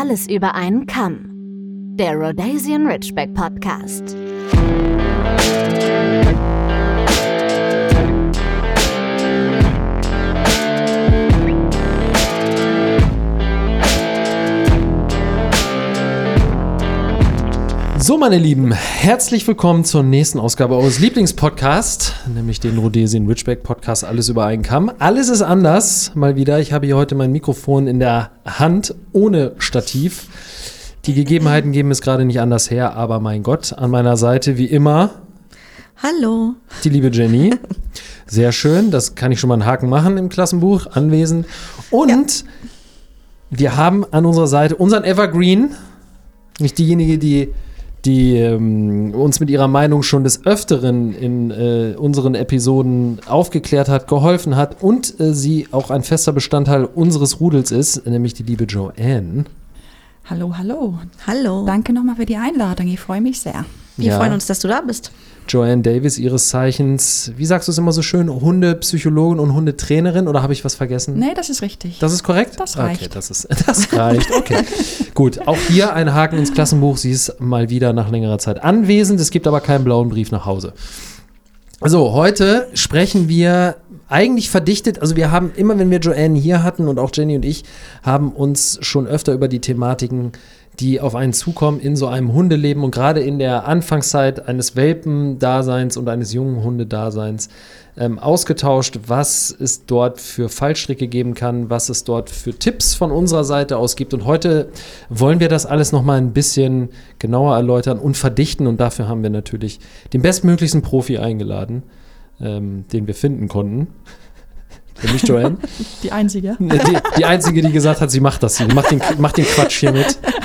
Alles über einen Kamm. Der Rhodesian Ridgeback Podcast. So, meine Lieben, herzlich willkommen zur nächsten Ausgabe eures Lieblingspodcasts, nämlich den Rhodesian Ridgeback Podcast Alles über einen Kamm. Alles ist anders, mal wieder. Ich habe hier heute mein Mikrofon in der Hand, ohne Stativ. Die Gegebenheiten geben es gerade nicht anders her, aber mein Gott, an meiner Seite wie immer Hallo. die liebe Jenny. Sehr schön, das kann ich schon mal einen Haken machen im Klassenbuch, anwesend. Und wir haben an unserer Seite unseren Evergreen, nicht diejenige, die die ähm, uns mit ihrer Meinung schon des Öfteren in äh, unseren Episoden aufgeklärt hat, geholfen hat und äh, sie auch ein fester Bestandteil unseres Rudels ist, nämlich die liebe Joanne. Hallo, hallo. Hallo. Danke nochmal für die Einladung. Ich freue mich sehr. Wir Ja. freuen uns, dass du da bist. Joanne Davis, ihres Zeichens, wie sagst du es immer so schön, Hundepsychologin und Hundetrainerin oder habe ich was vergessen? Nee, das ist richtig. Das ist korrekt? Das Okay, reicht. das, ist, das reicht, okay. Gut, auch hier ein Haken ins Klassenbuch. Sie ist mal wieder nach längerer Zeit anwesend. Es gibt aber keinen blauen Brief nach Hause. So, heute sprechen wir eigentlich verdichtet, also wir haben immer, wenn wir Joanne hier hatten und auch Jenny und ich, haben uns schon öfter über die Thematiken, die auf einen zukommen in so einem Hundeleben und gerade in der Anfangszeit eines Welpendaseins und eines jungen Hundedaseins ähm, ausgetauscht, was es dort für Fallstricke geben kann, was es dort für Tipps von unserer Seite aus gibt. Und heute wollen wir das alles nochmal ein bisschen genauer erläutern und verdichten. Und dafür haben wir natürlich den bestmöglichsten Profi eingeladen, ähm, den wir finden konnten. Nämlich Joanne. die einzige. Die, die einzige, die gesagt hat, sie macht das. Sie macht den, macht den Quatsch hier mit.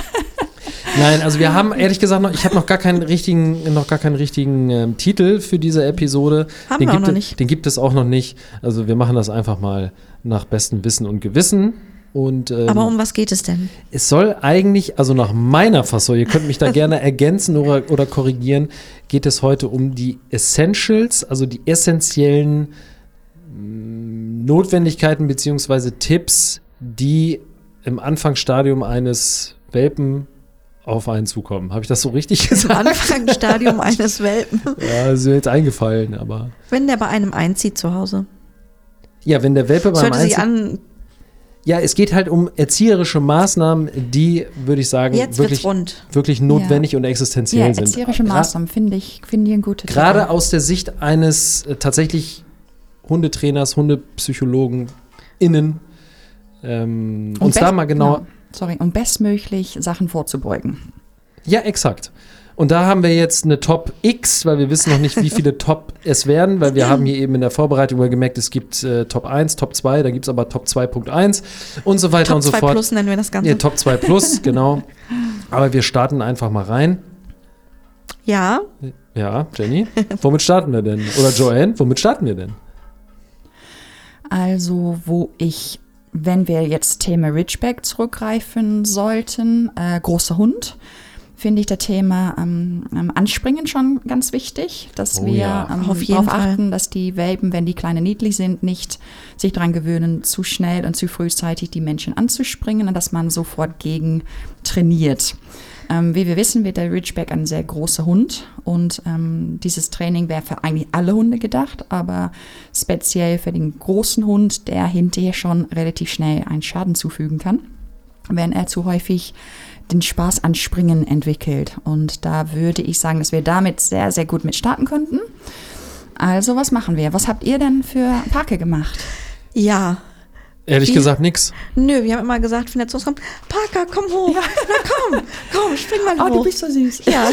Nein, also wir haben ehrlich gesagt noch, ich habe noch gar keinen richtigen, noch gar keinen richtigen ähm, Titel für diese Episode. Haben den wir auch gibt noch es- nicht. Den gibt es auch noch nicht. Also wir machen das einfach mal nach bestem Wissen und Gewissen. Und ähm, Aber um was geht es denn? es soll eigentlich, also nach meiner Fassung, ihr könnt mich da gerne ergänzen oder, oder korrigieren, geht es heute um die Essentials, also die essentiellen mm, Notwendigkeiten beziehungsweise Tipps, die im Anfangsstadium eines Welpen auf einen zukommen. Habe ich das so richtig gesagt? Anfangsstadium eines Welpen. Ja, ist mir jetzt eingefallen, aber. Wenn der bei einem einzieht zu Hause. Ja, wenn der Welpe beim Sollte sie Einzug- an, Ja, es geht halt um erzieherische Maßnahmen, die, würde ich sagen, jetzt wirklich, wirklich notwendig und existenziell Ja, sind. erzieherische Maßnahmen finde ich, finde ich ein gutes Gerade aus der Sicht eines äh, tatsächlich Hundetrainers, Hundepsychologen innen. Ähm, uns da mal genau. genau, sorry, um bestmöglich Sachen vorzubeugen. Ja, exakt. Und da haben wir jetzt eine Top X, weil wir wissen noch nicht, wie viele Top es werden, weil wir haben hier eben in der Vorbereitung gemerkt, es gibt äh, Top 1, Top 2, da gibt es aber Top 2.1 und so weiter Top und so 2 fort. Plus nennen wir das Ganze. Ja, Top 2 Plus, genau. Aber wir starten einfach mal rein. ja, Ja, Jenny, womit starten wir denn? Oder Joanne, womit starten wir denn? Also, wo ich, wenn wir jetzt Thema Ridgeback zurückgreifen sollten, äh, großer Hund, finde ich das Thema ähm, ähm, Anspringen schon ganz wichtig, dass Oh wir ja. ähm, Auf jeden darauf Fall. achten, dass die Welpen, wenn die kleine niedlich sind, nicht sich daran gewöhnen, zu schnell und zu frühzeitig die Menschen anzuspringen und dass man sofort gegen trainiert. Ähm, wie wir wissen, wird der Ridgeback ein sehr großer Hund und ähm, dieses Training wäre für eigentlich alle Hunde gedacht, aber speziell für den großen Hund, der hinterher schon relativ schnell einen Schaden zufügen kann, wenn er zu häufig den Spaß an Springen entwickelt. Und da würde ich sagen, dass wir damit sehr, sehr gut mit starten könnten. Also, was machen wir? Was habt ihr denn für Parke gemacht? ja. Ehrlich Wie? gesagt, nix. Nö, wir haben immer gesagt, wenn der zu uns kommt, Parker, komm hoch. Na komm, komm, spring mal Oh, hoch. so süß. ja,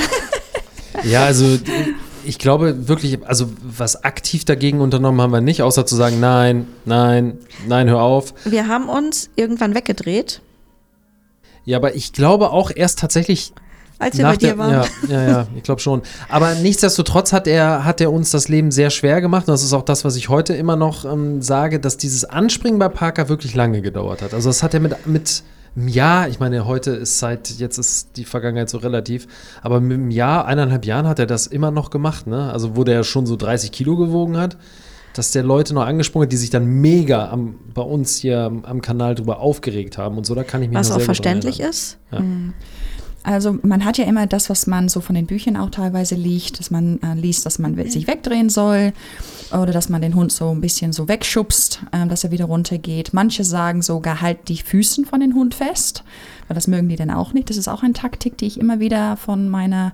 Ja, also ich glaube wirklich, also was aktiv dagegen unternommen haben wir nicht, außer zu sagen, nein, nein, nein, hör auf. wir haben uns irgendwann weggedreht, Ja, aber ich glaube auch erst tatsächlich als wir nach bei dir waren. ja, ja, ja, ich glaube schon. Aber nichtsdestotrotz hat er, hat er uns das Leben sehr schwer gemacht. Und das ist auch das, was ich heute immer noch ähm, sage, dass dieses Anspringen bei Parker wirklich lange gedauert hat. Also das hat er mit, mit einem Jahr, ich meine, heute ist seit, jetzt ist die Vergangenheit so relativ, aber mit einem Jahr, eineinhalb Jahren hat er das immer noch gemacht, ne? Also wo der schon so 30 Kilo gewogen hat. dass der Leute noch angesprungen hat, die sich dann mega am, bei uns hier am, am Kanal drüber aufgeregt haben und so. Da kann ich mich Was auch verständlich erinnern. ist. Also man hat ja immer das, was man so von den Büchern auch teilweise liest, dass man äh, liest, dass man sich wegdrehen soll oder dass man den Hund so ein bisschen so wegschubst, ähm, dass er wieder runtergeht. Manche sagen sogar, halt die Füßen von den Hund fest, weil das mögen die dann auch nicht. Das ist auch eine Taktik, die ich immer wieder von meiner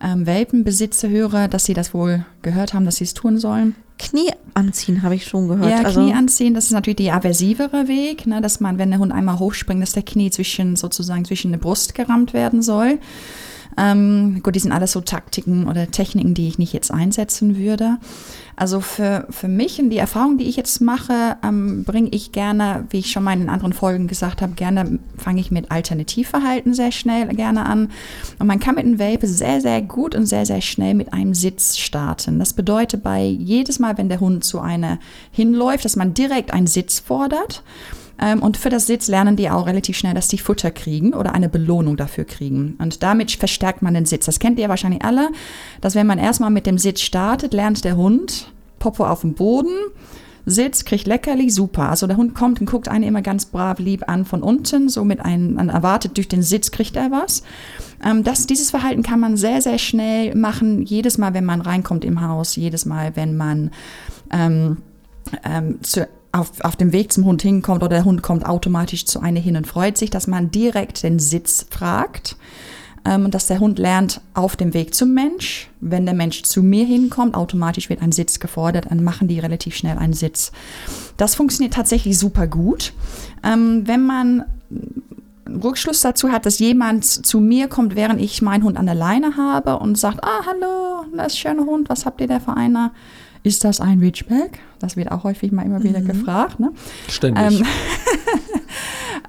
ähm, Welpenbesitzer höre, dass sie das wohl gehört haben, dass sie es tun sollen. Knie anziehen, habe ich schon gehört. Ja, also, Knie anziehen, das ist natürlich der aversivere Weg, ne, dass man, wenn der Hund einmal hochspringt, dass der Knie zwischen sozusagen zwischen der Brust gerammt werden soll. Ähm, gut, die sind alles so Taktiken oder Techniken, die ich nicht jetzt einsetzen würde. Also für, für mich und die Erfahrung, die ich jetzt mache, ähm, bringe ich gerne, wie ich schon mal in anderen Folgen gesagt habe, gerne fange ich mit Alternativverhalten sehr schnell gerne an. Und man kann mit einem Welpe sehr, sehr gut und sehr, sehr schnell mit einem Sitz starten. Das bedeutet bei jedes Mal, wenn der Hund zu einer hinläuft, dass man direkt einen Sitz fordert. Ähm, Und für das Sitz lernen die auch relativ schnell, dass die Futter kriegen oder eine Belohnung dafür kriegen. Und damit verstärkt man den Sitz. Das kennt ihr wahrscheinlich alle, dass wenn man erstmal mit dem Sitz startet, lernt der Hund Popo auf dem Boden, Sitz, kriegt Leckerli, super. Also der Hund kommt und guckt einen immer ganz brav lieb an von unten, so mit einem, man erwartet durch den Sitz kriegt er was. Ähm, das, dieses Verhalten kann man sehr, sehr schnell machen, jedes Mal, wenn man reinkommt im Haus, jedes Mal, wenn man ähm, ähm, zu, auf, auf dem Weg zum Hund hinkommt oder der Hund kommt automatisch zu einer hin und freut sich, dass man direkt den Sitz fragt ähm, dass der Hund lernt auf dem Weg zum Mensch. Wenn der Mensch zu mir hinkommt, automatisch wird ein Sitz gefordert, dann machen die relativ schnell einen Sitz. Das funktioniert tatsächlich super gut. Ähm, wenn man Rückschluss dazu hat, dass jemand zu mir kommt, während ich meinen Hund an der Leine habe und sagt, ah, hallo, das ist ein schöner Hund, was habt ihr da für einer? Ist das ein Ridgeback? Das wird auch häufig mal immer wieder gefragt. Ne? Ständig. Ähm,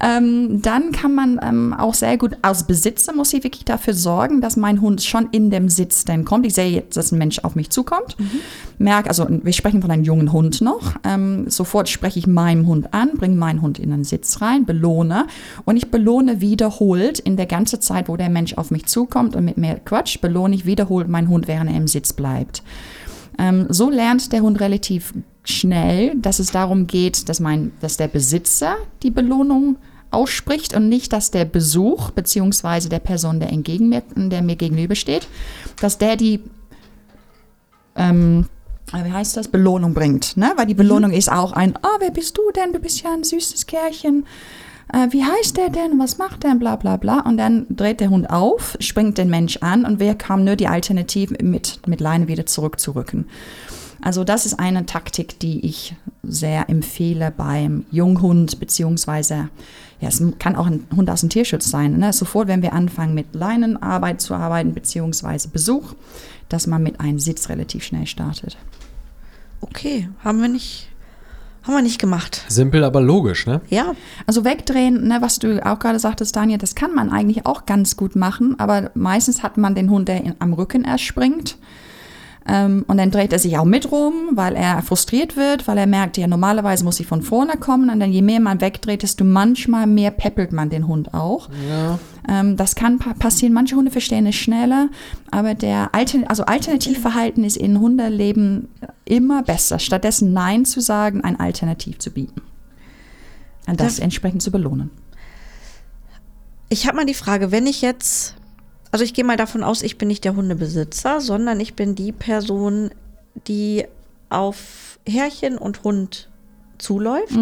ähm, dann kann man ähm, auch sehr gut, als Besitzer muss ich wirklich dafür sorgen, dass mein Hund schon in dem Sitz dann kommt. Ich sehe jetzt, dass ein Mensch auf mich zukommt. Merke, also wir sprechen von einem jungen Hund noch. Ähm, sofort spreche ich meinem Hund an, bringe meinen Hund in den Sitz rein, belohne. Und ich belohne wiederholt in der ganzen Zeit, wo der Mensch auf mich zukommt und mit mir quatscht, belohne ich wiederholt meinen Hund, während er im Sitz bleibt. Ähm, so lernt der Hund relativ schnell, dass es darum geht, dass, mein, dass der Besitzer die Belohnung ausspricht und nicht, dass der Besuch beziehungsweise der Person, der, entgegen mir, der mir gegenübersteht, dass der die ähm, wie heißt das, Belohnung bringt. Ne? Weil die Belohnung ist auch ein, oh, wer bist du denn? Du bist ja ein süßes Kerlchen. Äh, wie heißt der denn? Was macht der? Bla bla bla. Und dann dreht der Hund auf, springt den Mensch an und wer kam nur die Alternative mit, mit Leine wieder zurückzurücken. Also das ist eine Taktik, die ich sehr empfehle beim Junghund, beziehungsweise, ja, es kann auch ein Hund aus dem Tierschutz sein. Ne? Sofort, wenn wir anfangen mit Leinenarbeit zu arbeiten, beziehungsweise Besuch, dass man mit einem Sitz relativ schnell startet. Okay, haben wir nicht, haben wir nicht gemacht. Simpel, aber logisch, ne? Ja, Also wegdrehen, ne, was du auch gerade sagtest, Daniel, das kann man eigentlich auch ganz gut machen, aber meistens hat man den Hund, der in, am Rücken erst springt. Ähm, und dann dreht er sich auch mit rum, weil er frustriert wird, weil er merkt, ja, normalerweise muss ich von vorne kommen. Und dann je mehr man wegdreht, desto manchmal mehr peppelt man den Hund auch. Ja. Ähm, das kann pa passieren. Manche Hunde verstehen es schneller, aber der Altern also Alternativverhalten ist in Hundeleben immer besser. Stattdessen Nein zu sagen, ein Alternativ zu bieten. Und das Ja. entsprechend zu belohnen. ich habe mal die Frage, wenn ich jetzt, also ich gehe mal davon aus, ich bin nicht der Hundebesitzer, sondern ich bin die Person, die auf Herrchen und Hund zuläuft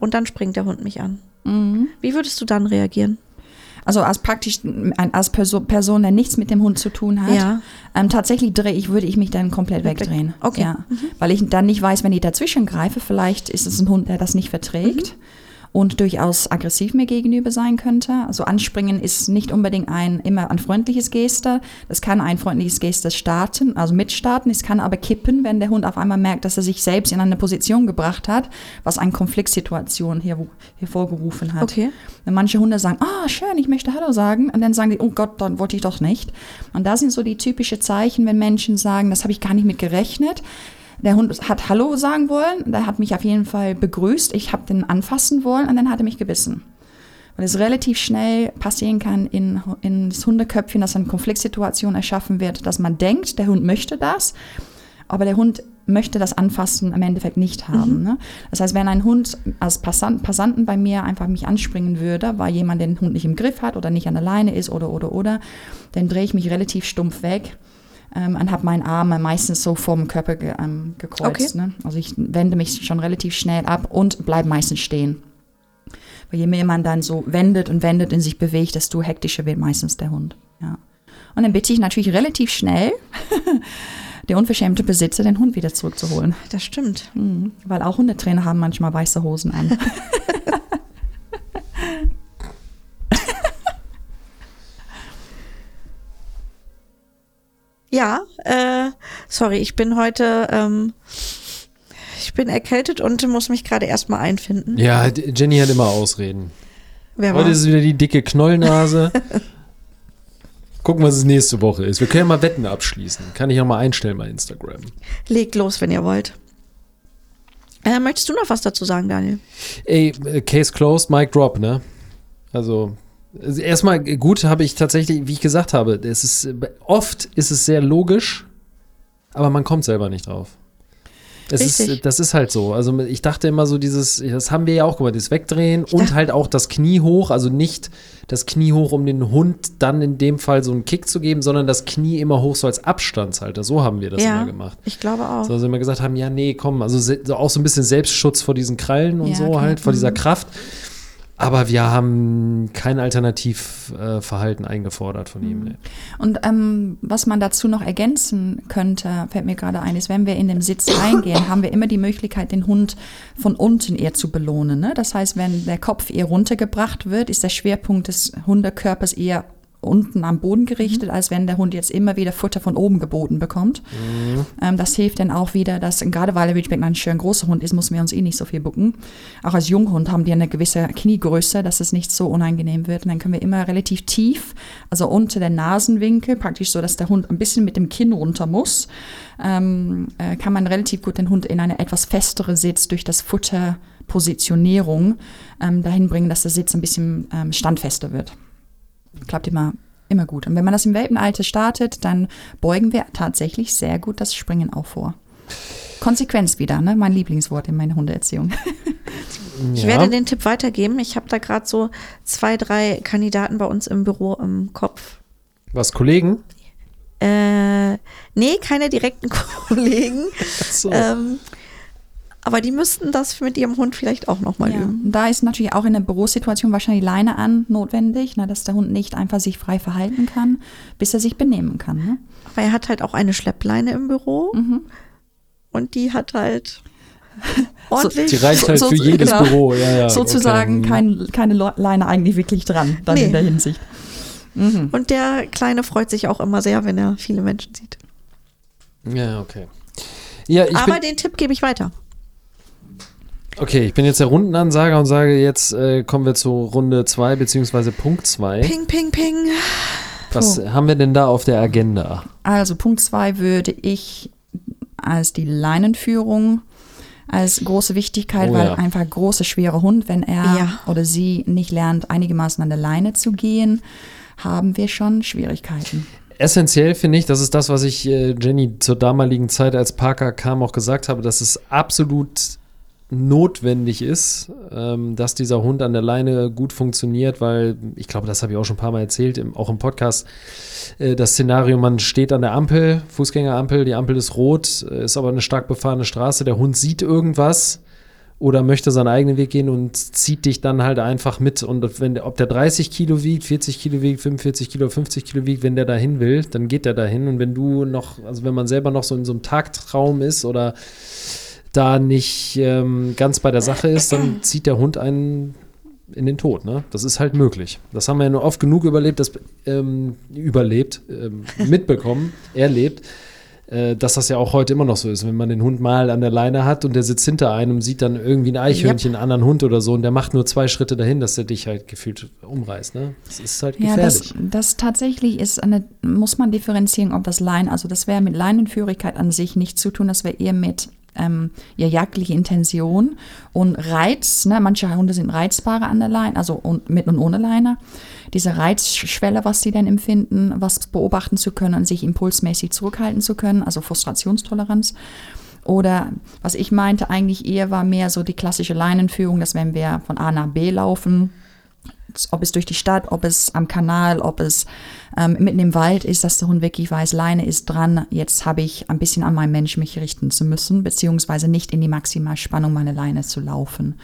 und dann springt der Hund mich an. Wie würdest du dann reagieren? Also als praktisch als Perso Person, der nichts mit dem Hund zu tun hat. Ja. Ähm, tatsächlich drehe ich, würde ich mich dann komplett Weg- wegdrehen. okay. Ja. Weil ich dann nicht weiß, wenn ich dazwischen greife, vielleicht ist es ein Hund, der das nicht verträgt. Und durchaus aggressiv mir gegenüber sein könnte. Also anspringen ist nicht unbedingt ein immer ein freundliches Geste. Das kann ein freundliches Geste starten, also mitstarten. Es kann aber kippen, wenn der Hund auf einmal merkt, dass er sich selbst in eine Position gebracht hat, was eine Konfliktsituation hier, hervorgerufen hat. Okay. Wenn manche Hunde sagen, ah, schön, ich möchte Hallo sagen, und dann sagen die, oh Gott, dann wollte ich doch nicht. Und da sind so die typischen Zeichen, wenn Menschen sagen, das habe ich gar nicht mit gerechnet. Der Hund hat Hallo sagen wollen, der hat mich auf jeden Fall begrüßt, ich habe den anfassen wollen und dann hat er mich gebissen. Weil es relativ schnell passieren kann in, in das Hundeköpfchen, dass eine Konfliktsituation erschaffen wird, dass man denkt, der Hund möchte das, aber der Hund möchte das Anfassen im Endeffekt nicht haben. Ne? Das heißt, wenn ein Hund als Passant, Passanten bei mir einfach mich anspringen würde, weil jemand den Hund nicht im Griff hat oder nicht an der Leine ist oder, oder, oder, dann drehe ich mich relativ stumpf weg ähm, und habe meinen Arm meistens so vor dem Körper ge, ähm, gekreuzt. Okay. Ne? Also ich wende mich schon relativ schnell ab und bleibe meistens stehen. Weil je mehr man dann so wendet und wendet und sich bewegt, desto hektischer wird meistens der Hund. Ja. Und dann bitte ich natürlich relativ schnell, der unverschämte Besitzer den Hund wieder zurückzuholen. Das stimmt. Mhm. Weil auch Hundetrainer haben manchmal weiße Hosen an. Ja, äh, sorry, ich bin heute, ähm, ich bin erkältet und muss mich gerade erstmal einfinden. Ja, Jenny hat immer Ausreden. Wer war? Heute ist es wieder die dicke Knollnase. Gucken, was es nächste Woche ist. Wir können ja mal Wetten abschließen. Kann ich ja mal einstellen bei Instagram. Legt los, wenn ihr wollt. Äh, möchtest du noch was dazu sagen, Daniel? Ey, äh, Case closed, Mic drop, ne? Also erstmal gut habe ich tatsächlich, wie ich gesagt habe, es ist, oft ist es sehr logisch, aber man kommt selber nicht drauf. Ist, das ist halt so. Also ich dachte immer so dieses, das haben wir ja auch gemacht, das Wegdrehen und halt auch das Knie hoch, also nicht das Knie hoch, um den Hund dann in dem Fall so einen Kick zu geben, sondern das Knie immer hoch so als Abstandshalter. So haben wir das ja, immer gemacht. ich glaube auch. So, also immer gesagt haben, ja, nee, komm, also auch so ein bisschen Selbstschutz vor diesen Krallen und Ja, so halt, vor dieser Mhm. Kraft. Aber wir haben kein Alternativverhalten Verhalten eingefordert von ihm. Nee. Und ähm, was man dazu noch ergänzen könnte, fällt mir gerade ein, ist, wenn wir in den Sitz reingehen, haben wir immer die Möglichkeit, den Hund von unten eher zu belohnen. Ne? Das heißt, wenn der Kopf eher runtergebracht wird, ist der Schwerpunkt des Hundekörpers eher unten am Boden gerichtet, als wenn der Hund jetzt immer wieder Futter von oben geboten bekommt. Ähm, das hilft dann auch wieder, dass gerade weil der Ridgeback ein schön großer Hund ist, müssen wir uns eh nicht so viel bucken. Auch als Junghund haben die eine gewisse Kniegröße, dass es nicht so unangenehm wird. Und dann können wir immer relativ tief, also unter der Nasenwinkel, praktisch so, dass der Hund ein bisschen mit dem Kinn runter muss, ähm, äh, kann man relativ gut den Hund in eine etwas festere Sitz durch das Futterpositionierung ähm, dahin bringen, dass der Sitz ein bisschen ähm, standfester wird. Klappt immer, immer gut. Und wenn man das im Welpenalter startet, dann beugen wir tatsächlich sehr gut das Springen auch vor. Konsequenz wieder, ne? mein Lieblingswort in meiner Hundeerziehung. Ich Ja. werde den Tipp weitergeben. Ich habe da gerade so zwei, drei Kandidaten bei uns im Büro im Kopf. Was, Kollegen? Äh, nee, keine direkten Kollegen. So. Ähm, aber die müssten das mit ihrem Hund vielleicht auch nochmal Ja. üben. Und Da ist natürlich auch in der Bürosituation wahrscheinlich Leine an notwendig, ne? dass der Hund nicht einfach sich frei verhalten kann, bis er sich benehmen kann. Ne? Aber er hat halt auch eine Schleppleine im Büro. Mhm. Und die hat halt ordentlich. Die reicht halt so- für jedes genau. Büro. Ja, ja, Sozusagen okay. kein, keine Leine eigentlich wirklich dran, dann Nee. in der Hinsicht. Mhm. Und der Kleine freut sich auch immer sehr, wenn er viele Menschen sieht. Ja, okay. Ja, ich Aber den Tipp gebe ich weiter. Okay, ich bin jetzt der Rundenansager und sage jetzt äh, kommen wir zu Runde 2 beziehungsweise Punkt 2. Ping, ping, ping. Was haben wir denn da auf der Agenda? Also Punkt zwei würde ich als die Leinenführung als große Wichtigkeit, Oh weil ja. einfach große, schwere Hund, wenn er Ja. oder sie nicht lernt, einigermaßen an der Leine zu gehen, haben wir schon Schwierigkeiten. Essentiell finde ich, das ist das, was ich äh, Jenny zur damaligen Zeit, als Parker kam, auch gesagt habe, dass es absolut notwendig ist, ähm, dass dieser Hund an der Leine gut funktioniert, weil ich glaube, das habe ich auch schon ein paar Mal erzählt, im, auch im Podcast, äh, das Szenario, man steht an der Ampel, Fußgängerampel, die Ampel ist rot, äh, ist aber eine stark befahrene Straße, der Hund sieht irgendwas oder möchte seinen eigenen Weg gehen und zieht dich dann halt einfach mit. Und wenn ob der 30 Kilo wiegt, 40 Kilo wiegt, 45 Kilo, 50 Kilo wiegt, wenn der dahin will, dann geht der dahin. Und wenn du noch, also wenn man selber noch so in so einem Tagtraum ist oder da nicht ähm, ganz bei der Sache ist, dann zieht der Hund einen in den Tod. Ne? Das ist halt möglich. Das haben wir ja nur oft genug überlebt, das ähm, überlebt, ähm, mitbekommen, erlebt, äh, dass das ja auch heute immer noch so ist. Wenn man den Hund mal an der Leine hat und der sitzt hinter einem und sieht dann irgendwie ein Eichhörnchen, einen anderen Hund oder so und der macht nur zwei Schritte dahin, dass der dich halt gefühlt umreißt. Ne? Das ist halt Ja, gefährlich. das, das tatsächlich ist eine, muss man differenzieren, ob das Leinen, also das wäre mit Leinenführigkeit an sich nichts zu tun, das wäre eher mit ähm, ja, jagdliche Intention und Reiz. Ne? Manche Hunde sind reizbarer an der Leine, also und, mit und ohne Leine. Diese Reizschwelle, was sie dann empfinden, was beobachten zu können sich impulsmäßig zurückhalten zu können, also Frustrationstoleranz. Oder was ich meinte eigentlich eher war mehr so die klassische Leinenführung, dass wenn wir von A nach B laufen, ob es durch die Stadt, ob es am Kanal, ob es ähm, mitten im Wald ist, dass der Hund wirklich weiß, Leine ist dran, jetzt habe ich ein bisschen an meinen Mensch mich richten zu müssen, beziehungsweise nicht in die Maximalspannung meine Leine zu laufen.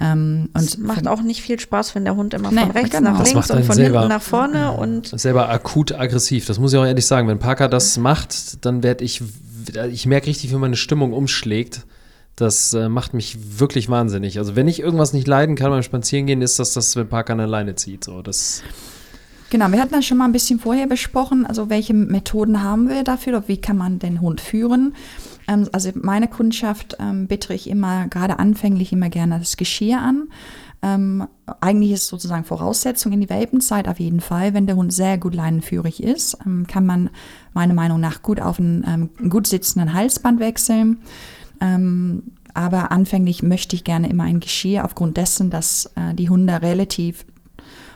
Ähm, und Es macht auch nicht viel Spaß, wenn der Hund immer Nee, von rechts genau. nach links und von selber- hinten nach vorne und selber akut aggressiv. Das muss ich auch ehrlich sagen. Wenn Parker das macht, dann werde ich, ich merke richtig, wie meine Stimmung umschlägt. Das äh, macht mich wirklich wahnsinnig. Also wenn ich irgendwas nicht leiden kann beim Spazierengehen, ist das das, wenn Parker eine Leine zieht. So, das, Genau, wir hatten das schon mal ein bisschen vorher besprochen, also welche Methoden haben wir dafür, oder wie kann man den Hund führen. Ähm, also meine Kundschaft ähm, bitte ich immer, gerade anfänglich immer gerne das Geschirr an. Ähm, eigentlich ist sozusagen Voraussetzung in die Welpenzeit auf jeden Fall, wenn der Hund sehr gut leinenführig ist, ähm, kann man meiner Meinung nach gut auf einen ähm, gut sitzenden Halsband wechseln. Ähm, aber anfänglich möchte ich gerne immer ein Geschirr aufgrund dessen, dass äh, die Hunde relativ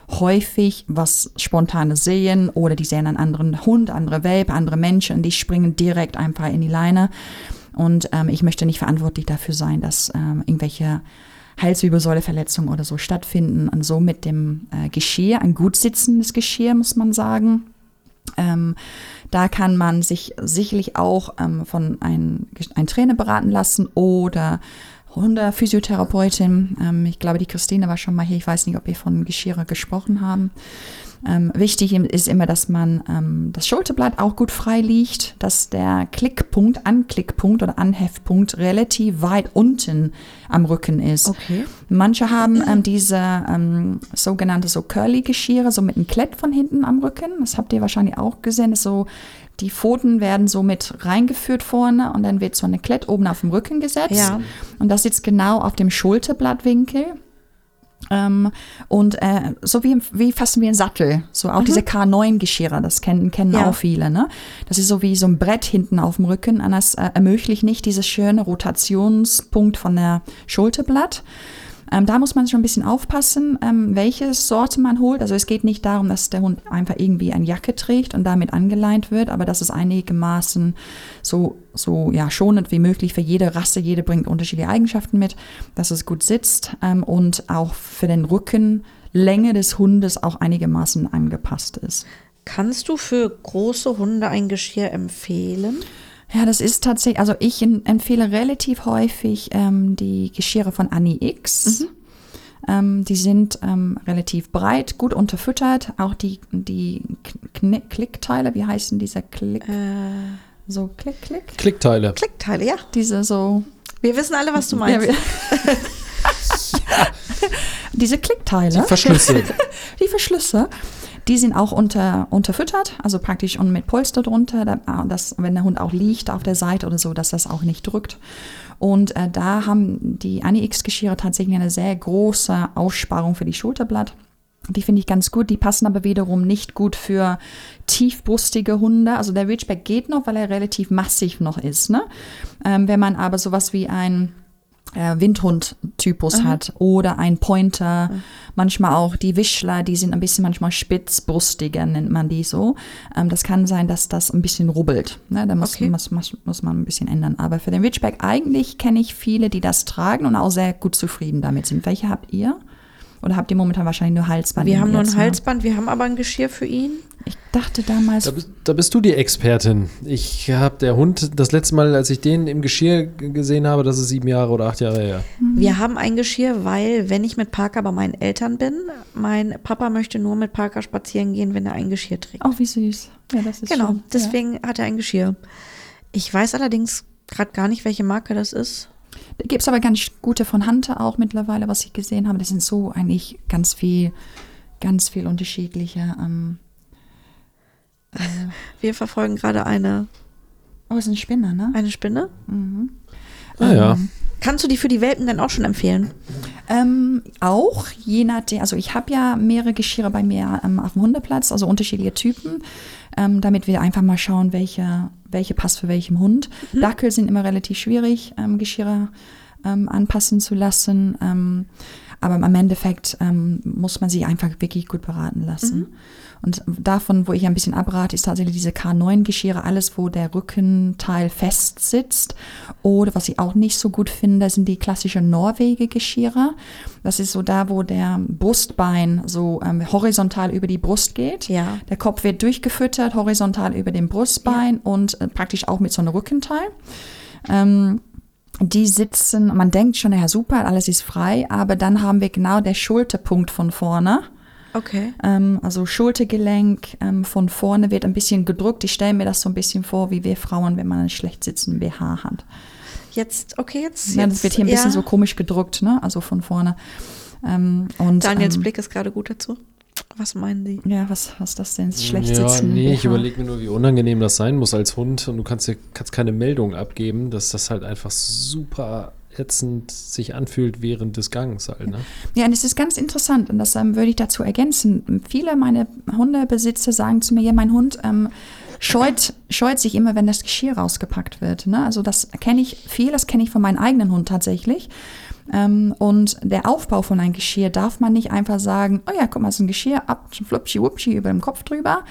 häufig was Spontanes sehen oder die sehen einen anderen Hund, andere Welpe, andere Menschen die springen direkt einfach in die Leine. Und ähm, ich möchte nicht verantwortlich dafür sein, dass ähm, irgendwelche Halswirbelsäuleverletzungen oder so stattfinden. Und so mit dem äh, Geschirr, ein gut sitzendes Geschirr, muss man sagen. Ähm, da kann man sich sicherlich auch ähm, von einem ein Trainer beraten lassen oder Hundephysiotherapeutin. Ähm, ich glaube, die Christine war schon mal hier. Ich weiß nicht, ob wir von Geschirre gesprochen haben. Ähm, wichtig ist immer, dass man ähm, das Schulterblatt auch gut frei liegt, dass der Klickpunkt, Anklickpunkt oder Anheftpunkt relativ weit unten am Rücken ist. Okay. Manche haben ähm, diese ähm, sogenannte so Curly-Geschirre, so mit einem Klett von hinten am Rücken. Das habt ihr wahrscheinlich auch gesehen. Das ist so, die Pfoten werden so mit reingeführt vorne und dann wird so eine Klett oben auf dem Rücken gesetzt. Ja. Und das sitzt genau auf dem Schulterblattwinkel. Ähm, und äh, so wie, wie fast wie ein Sattel, so auch diese K9-Geschirre, das kennen, kennen Ja. auch viele. Ne? Das ist so wie so ein Brett hinten auf dem Rücken, und das äh, ermöglicht nicht dieses schöne Rotationspunkt von der Schulterblatt. Ähm, da muss man schon ein bisschen aufpassen, ähm, welche Sorte man holt. Also es geht nicht darum, dass der Hund einfach irgendwie eine Jacke trägt und damit angeleint wird, aber dass es einigermaßen so, so ja, schonend wie möglich für jede Rasse, jede bringt unterschiedliche Eigenschaften mit, dass es gut sitzt ähm, und auch für den Rücken Länge des Hundes auch einigermaßen angepasst ist. kannst du für große Hunde ein Geschirr empfehlen? Ja, das ist tatsächlich, also ich empfehle relativ häufig ähm, die Geschirre von Annie X. Ähm, die sind ähm, relativ breit, gut unterfüttert. Auch die, die Klickteile, wie heißen diese Klick? So Klick, Klick? Klickteile. Klickteile, ja. Diese so. Wir wissen alle, was du Ja, meinst. wir- diese Klickteile. Verschlüsselt. Die Verschlüsse, die sind auch unter, unterfüttert, also praktisch und mit Polster drunter, ah, dass, wenn der Hund auch liegt auf der Seite oder so, dass das auch nicht drückt. Und äh, da haben die Ani-X-Geschirre tatsächlich eine sehr große Aussparung für die Schulterblatt. Die finde ich ganz gut. Die passen aber wiederum nicht gut für tiefbrustige Hunde. Also der Ridgeback geht noch, weil er relativ massiv noch ist. Ne? Ähm, wenn man aber sowas wie ein äh, Windhund-Typus hat oder ein Pointer, manchmal auch die Wischler, die sind ein bisschen manchmal spitzbrustiger, nennt man die so. Ähm, das kann sein, dass das ein bisschen rubbelt. Ne? Da muss, Okay. muss, muss, muss man ein bisschen ändern. Aber für den Ridgeback eigentlich kenne ich viele, die das tragen und auch sehr gut zufrieden damit sind. Welche habt ihr? Oder habt ihr momentan wahrscheinlich nur Halsband? Wir haben nur ein ne? Halsband, wir haben aber ein Geschirr für ihn. Ich dachte damals, Da bist, da bist du die Expertin. Ich habe der Hund, das letzte Mal, als ich den im Geschirr gesehen habe, das ist sieben Jahre oder acht Jahre her. Wir haben ein Geschirr, weil, wenn ich mit Parker bei meinen Eltern bin, mein Papa möchte nur mit Parker spazieren gehen, wenn er ein Geschirr trägt. oh wie süß. Ja, das ist genau, schön. Ja. deswegen hat er ein Geschirr. Ich weiß allerdings gerade gar nicht, welche Marke das ist. Da gibt es aber ganz gute von Hunter auch mittlerweile, was ich gesehen habe. Das sind so eigentlich ganz viel, ganz viel unterschiedliche. Ähm, Wir verfolgen gerade eine, oh, ist ein Spinner, ne? eine Spinne. Ah ja. Kannst du die für die Welpen denn auch schon empfehlen? Ähm, auch, je nachdem, also ich habe ja mehrere Geschirre bei mir ähm, auf dem Hundeplatz, also unterschiedliche Typen, ähm, damit wir einfach mal schauen, welche, welche passt für welchem Hund. Dackel sind immer relativ schwierig, ähm, Geschirre ähm, anpassen zu lassen. Ähm, aber im Endeffekt muss man sich einfach wirklich gut beraten lassen. Und davon, wo ich ein bisschen abrate, ist tatsächlich diese K9-Geschirre, alles, wo der Rückenteil fest sitzt. Oder was ich auch nicht so gut finde, sind die klassischen Norwege-Geschirre. Das ist so da, wo der Brustbein so ähm, horizontal über die Brust geht. Ja. Der Kopf wird durchgefüttert, horizontal über dem Brustbein und äh, praktisch auch mit so einem Rückenteil. Ähm, die sitzen, man denkt schon, ja super, alles ist frei, aber dann haben wir genau der Schulterpunkt von vorne. Okay. Ähm, also Schultergelenk ähm, von vorne wird ein bisschen gedrückt. Ich stelle mir das so ein bisschen vor, wie wir Frauen, wenn man einen schlecht sitzenden BH hat. Jetzt, okay, jetzt. Ja, das wird hier ein bisschen ja. so komisch gedrückt, ne? Also von vorne. Ähm, und, Daniels ähm, Blick ist gerade gut dazu. Was meinen Sie? Ja, was, was ist das denn? Schlecht ja, sitzen. nee, ich BH. überlege mir nur, wie unangenehm das sein muss als Hund und du kannst dir kannst keine Meldung abgeben, dass das halt einfach super ätzend sich anfühlt während des Gangs halt, ne? Ja, und es ist ganz interessant und das ähm, würde ich dazu ergänzen. Viele meiner Hundebesitzer sagen zu mir, ja, mein Hund ähm, scheut, scheut sich immer, wenn das Geschirr rausgepackt wird. Ne? Also das kenne ich viel, das kenne ich von meinem eigenen Hund tatsächlich. Ähm, und der Aufbau von einem Geschirr darf man nicht einfach sagen, oh ja, guck mal, es ist ein Geschirr, ab, flupschi, wupschi über dem Kopf drüber,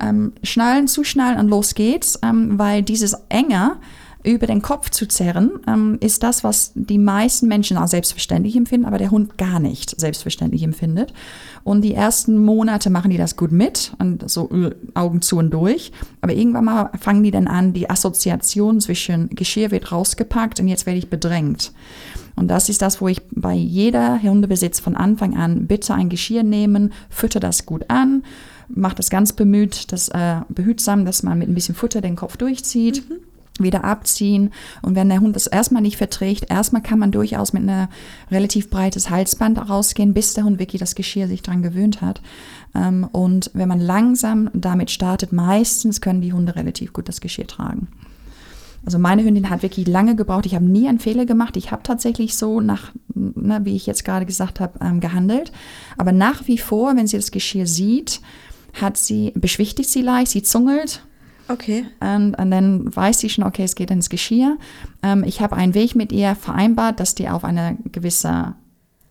ähm, schnallen, zuschnallen und los geht's, ähm, weil dieses enger über den Kopf zu zerren, ähm, ist das, was die meisten Menschen als selbstverständlich empfinden, aber der Hund gar nicht selbstverständlich empfindet. Und die ersten Monate machen die das gut mit und so äh, Augen zu und durch. Aber irgendwann mal fangen die dann an, die Assoziation zwischen Geschirr wird rausgepackt und jetzt werde ich bedrängt. Und das ist das, wo ich bei jeder Hundebesitz von Anfang an bitte ein Geschirr nehmen, fütter das gut an, macht das ganz bemüht, das äh, behutsam, dass man mit ein bisschen Futter den Kopf durchzieht. Wieder abziehen. Und wenn der Hund das erstmal nicht verträgt, erstmal kann man durchaus mit einer relativ breites Halsband rausgehen, bis der Hund wirklich das Geschirr sich dran gewöhnt hat. Ähm, und wenn man langsam damit startet, meistens können die Hunde relativ gut das Geschirr tragen. Also meine Hündin hat wirklich lange gebraucht. Ich habe nie einen Fehler gemacht. Ich habe tatsächlich so nach, ne, wie ich jetzt gerade gesagt habe, ähm, gehandelt. Aber nach wie vor, wenn sie das Geschirr sieht, hat sie, beschwichtigt sie leicht, sie zungelt Okay. und, und dann weiß sie schon, okay, es geht ins Geschirr. Ähm, ich habe einen Weg mit ihr vereinbart, dass die auf eine gewisse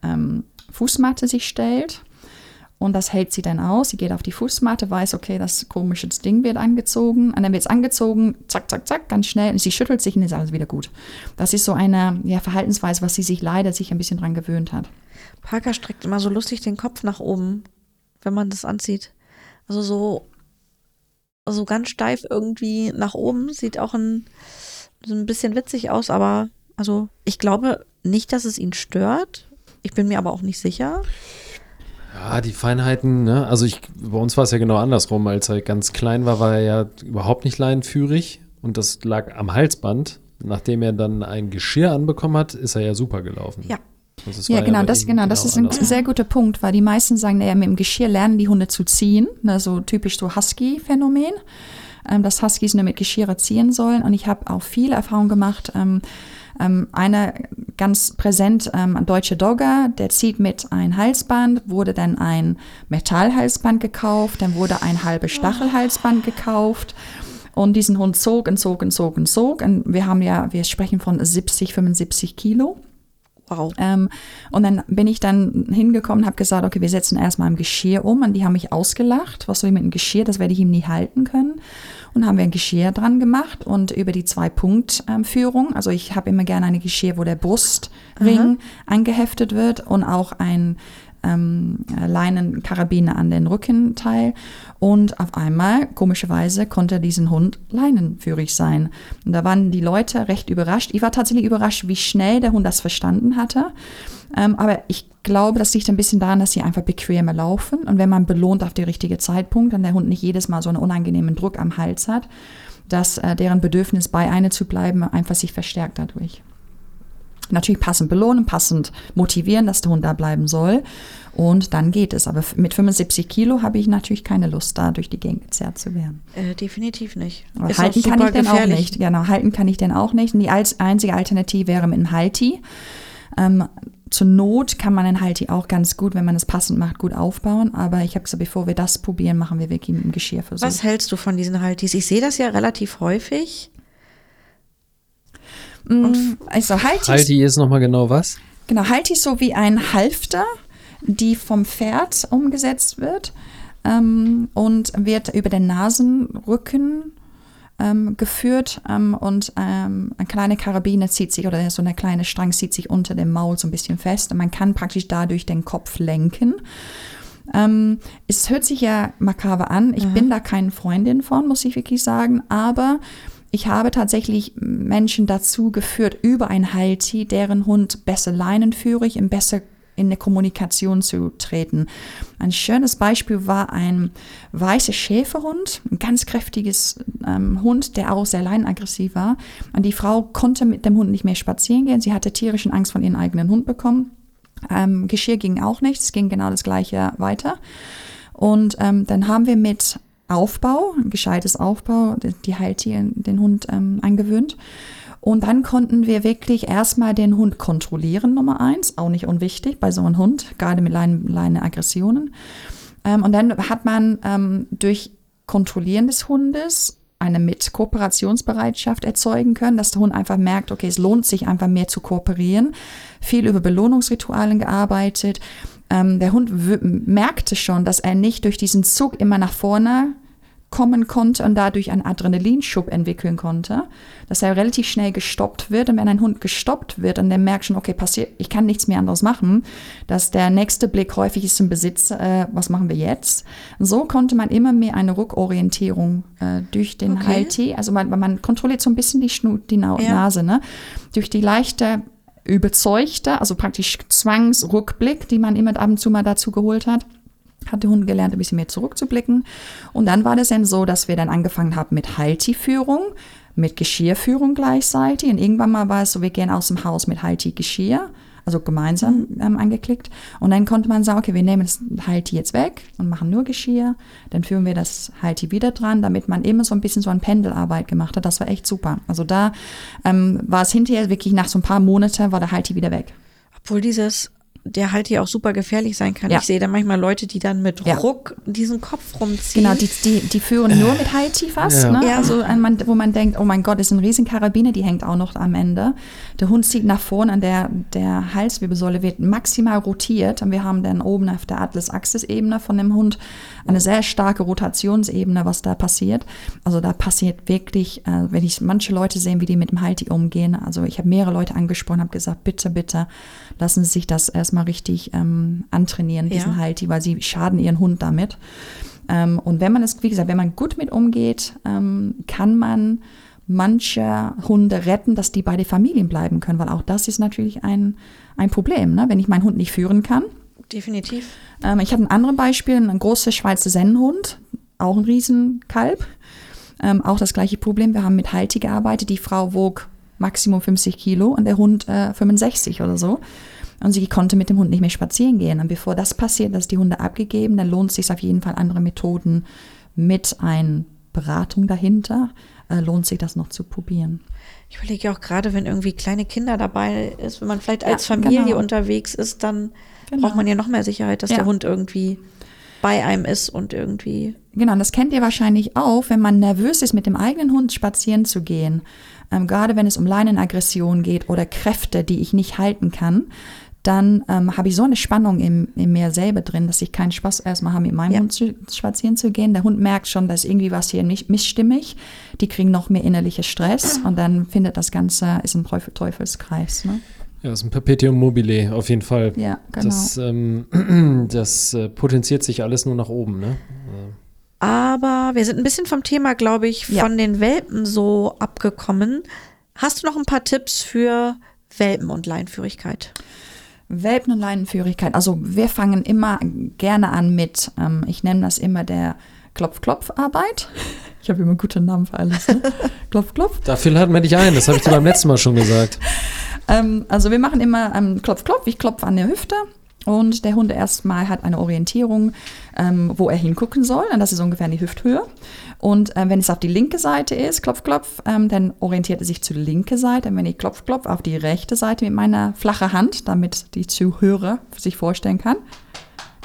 ähm, Fußmatte sich stellt. Und das hält sie dann aus. Sie geht auf die Fußmatte, weiß, okay, das komische Ding wird angezogen. Und dann wird es angezogen, zack, zack, zack, ganz schnell. Und sie schüttelt sich und ist alles wieder gut. Das ist so eine ja, Verhaltensweise, was sie sich leider sich ein bisschen dran gewöhnt hat. Parker streckt immer so lustig den Kopf nach oben, wenn man das anzieht. Also so, so ganz steif irgendwie nach oben. Sieht auch ein, so ein bisschen witzig aus, aber also ich glaube nicht, dass es ihn stört. Ich bin mir aber auch nicht sicher. Ja, die Feinheiten, ne? Also ich, bei uns war es ja genau andersrum. Als er ganz klein war, war er ja überhaupt nicht leinenführig und das lag am Halsband. Nachdem er dann ein Geschirr anbekommen hat, ist er ja super gelaufen. Ja. Also Ja, genau, das, ihm genau, das ist ein andersrum. sehr guter Punkt, weil die meisten sagen, naja, mit dem Geschirr lernen die Hunde zu ziehen. Ne, so typisch so Husky-Phänomen, ähm, dass Huskies nur mit Geschirr ziehen sollen. Und ich habe auch viele Erfahrungen gemacht. Ähm, ähm, einer ganz präsent, ähm, ein deutscher Dogger, der zieht mit ein Halsband, wurde dann ein Metallhalsband gekauft, dann wurde ein halbes Stachelhalsband gekauft. Und diesen Hund zog und zog und zog und zog. Und wir haben ja, wir sprechen von 70, 75 Kilo. Wow. Ähm, und dann bin ich dann hingekommen und habe gesagt, okay, wir setzen erstmal ein Geschirr um. Und die haben mich ausgelacht. Was soll ich mit einem Geschirr? Das werde ich ihm nie halten können. Und haben wir ein Geschirr dran gemacht und über die Zwei-Punkt-Führung. also ich habe immer gerne eine Geschirr, wo der Brustring angeheftet wird und auch ein ähm, Leinenkarabiner an den Rückenteil. Und auf einmal, komischerweise, konnte diesen Hund leinenführig sein. Und da waren die Leute recht überrascht. Ich war tatsächlich überrascht, wie schnell der Hund das verstanden hatte. Ähm, aber ich glaube, das liegt ein bisschen daran, dass sie einfach bequemer laufen. Und wenn man belohnt auf den richtigen Zeitpunkt, dann der Hund nicht jedes Mal so einen unangenehmen Druck am Hals hat, dass äh, deren Bedürfnis bei einer zu bleiben einfach sich verstärkt dadurch. Natürlich passend belohnen, passend motivieren, dass der Hund da bleiben soll. Und dann geht es. Aber mit 75 Kilo habe ich natürlich keine Lust, da durch die Gegend gezerrt zu werden. Äh, definitiv nicht. Aber Ist auch halten kann ich den auch nicht. Genau, halten kann ich den auch nicht. Und die als einzige Alternative wäre mit einem Halti. Ähm, zur Not kann man einen Halti auch ganz gut, wenn man es passend macht, gut aufbauen. Aber ich habe gesagt, bevor wir das probieren, machen wir wirklich mit dem Geschirrversuch. Was hältst du von diesen Haltis? Ich sehe das ja relativ häufig. Mm, Also Halti, Halti ist nochmal genau was? genau, Halti ist so wie ein Halfter, die vom Pferd umgesetzt wird ähm, und wird über den Nasenrücken ähm, geführt ähm, und ähm, eine kleine Karabine zieht sich oder so eine kleine Strang zieht sich unter dem Maul so ein bisschen fest und man kann praktisch dadurch den Kopf lenken. Ähm, es hört sich ja makaber an. Ich bin da keine Freundin von, muss ich wirklich sagen. Aber ich habe tatsächlich Menschen dazu geführt, über ein Halti, deren Hund besser leinenführig und besser in eine Kommunikation zu treten. Ein schönes Beispiel war ein weißer Schäferhund, ein ganz kräftiges ähm, Hund, der auch sehr leinenaggressiv war. Und die Frau konnte mit dem Hund nicht mehr spazieren gehen. Sie hatte tierischen Angst von ihrem eigenen Hund bekommen. Ähm, Geschirr ging auch nicht, es ging genau das gleiche weiter. Und ähm, dann haben wir mit Aufbau, ein gescheites Aufbau, die, Heiltier, den Hund ähm, angewöhnt. Und dann konnten wir wirklich erstmal den Hund kontrollieren, Nummer eins, auch nicht unwichtig bei so einem Hund, gerade mit Leine, Leine Aggressionen. Ähm, und dann hat man ähm, durch Kontrollieren des Hundes eine Mit-Kooperationsbereitschaft erzeugen können, dass der Hund einfach merkt, okay, es lohnt sich einfach mehr zu kooperieren. Viel über Belohnungsritualen gearbeitet. Ähm, der Hund merkte schon, dass er nicht durch diesen Zug immer nach vorne kommen konnte und dadurch einen Adrenalinschub entwickeln konnte, dass er relativ schnell gestoppt wird. Und wenn ein Hund gestoppt wird und der merkt schon, okay, passiert, ich kann nichts mehr anderes machen, dass der nächste Blick häufig ist zum Besitzer, äh, was machen wir jetzt? Und so konnte man immer mehr eine Rückorientierung äh, durch den Okay. Halti, also man, man kontrolliert so ein bisschen die, Schnu die Na Ja. Nase, ne? durch die leichte überzeugte, also praktisch Zwangsrückblick, die man immer ab und zu mal dazu geholt hat hat der Hund gelernt, ein bisschen mehr zurückzublicken. Und dann war das dann so, dass wir dann angefangen haben mit Halti-Führung, mit Geschirrführung gleichzeitig. Und irgendwann mal war es so, wir gehen aus dem Haus mit Halti-Geschirr, also gemeinsam ähm, angeklickt. Und dann konnte man sagen, okay, wir nehmen das Halti jetzt weg und machen nur Geschirr. Dann führen wir das Halti wieder dran, damit man immer so ein bisschen so eine Pendelarbeit gemacht hat. Das war echt super. Also da ähm, war es hinterher wirklich nach so ein paar Monaten war der Halti wieder weg. Obwohl dieses, der halt hier auch super gefährlich sein kann. Ja. Ich sehe da manchmal Leute, die dann mit Ja. Ruck diesen Kopf rumziehen. Genau, die, die, die führen nur mit Haiti fast. Ja. Ne? Ja. Also ein man, wo man denkt, oh mein Gott, ist eine riesen Karabine, die hängt auch noch am Ende. Der Hund zieht nach vorne an der, der Halswirbelsäule wird maximal rotiert und wir haben dann oben auf der Atlas-Axis-Ebene von dem Hund eine sehr starke Rotationsebene, was da passiert. Also da passiert wirklich, äh, wenn ich manche Leute sehen, wie die mit dem Halti umgehen. Also ich habe mehrere Leute angesprochen, habe gesagt, bitte, bitte lassen Sie sich das erstmal richtig ähm, antrainieren, diesen Ja. Halti, weil sie schaden ihren Hund damit. Ähm, und wenn man es, wie gesagt, wenn man gut mit umgeht, ähm, kann man manche Hunde retten, dass die bei den Familien bleiben können, weil auch das ist natürlich ein, ein Problem, ne? wenn ich meinen Hund nicht führen kann. Definitiv. Ähm, ich habe ein anderes Beispiel, ein großer Schweizer Sennenhund, auch ein Riesenkalb. Ähm, auch das gleiche Problem, wir haben mit Halti gearbeitet, die Frau wog Maximum 50 Kilo und der Hund äh, 65 oder so. Und sie konnte mit dem Hund nicht mehr spazieren gehen. Und bevor das passiert, dass die Hunde abgegeben, dann lohnt es sich auf jeden Fall andere Methoden mit einer Beratung dahinter, äh, lohnt sich das noch zu probieren. Ich überlege auch gerade, wenn irgendwie kleine Kinder dabei ist, wenn man vielleicht Ja, als Familie genau. unterwegs ist, dann Genau. braucht man ja noch mehr Sicherheit, dass Ja. der Hund irgendwie bei einem ist und irgendwie. Genau, und das kennt ihr wahrscheinlich auch, wenn man nervös ist, mit dem eigenen Hund spazieren zu gehen. Ähm, gerade wenn es um Leinenaggression geht oder Kräfte, die ich nicht halten kann, dann ähm, habe ich so eine Spannung in, in mir selber drin, dass ich keinen Spaß erstmal habe, mit meinem Ja. Hund zu, spazieren zu gehen. Der Hund merkt schon, dass irgendwie was hier nicht missstimmig. Die kriegen noch mehr innerlichen Stress und dann findet das Ganze, ist ein Teufel, Teufelskreis. Ne? Ja, das ist ein Perpetuum mobile, auf jeden Fall. Ja, genau. Das, ähm, das äh, potenziert sich alles nur nach oben, ne? Aber wir sind ein bisschen vom Thema, glaube ich, Ja. von den Welpen so abgekommen. Hast du noch ein paar Tipps für Welpen und Leinführigkeit? Welpen- und Leinenführigkeit. Also wir fangen immer gerne an mit, ähm, ich nenne das immer der Klopf-Klopf-Arbeit. Ich habe immer gute Namen für alles. Ne? Klopf-Klopf. Dafür hatten wir dich ein, das habe ich dir beim letzten Mal schon gesagt. Ähm, also wir machen immer ähm, Klopf-Klopf. Ich klopfe an der Hüfte und der Hund erstmal hat eine Orientierung, ähm, wo er hingucken soll. Und das ist ungefähr in die Hüfthöhe. Und äh, wenn es auf die linke Seite ist, Klopf, Klopf, ähm, dann orientiert er sich zur linken Seite. Und wenn ich Klopf, Klopf auf die rechte Seite mit meiner flachen Hand, damit die Zuhörer sich vorstellen kann,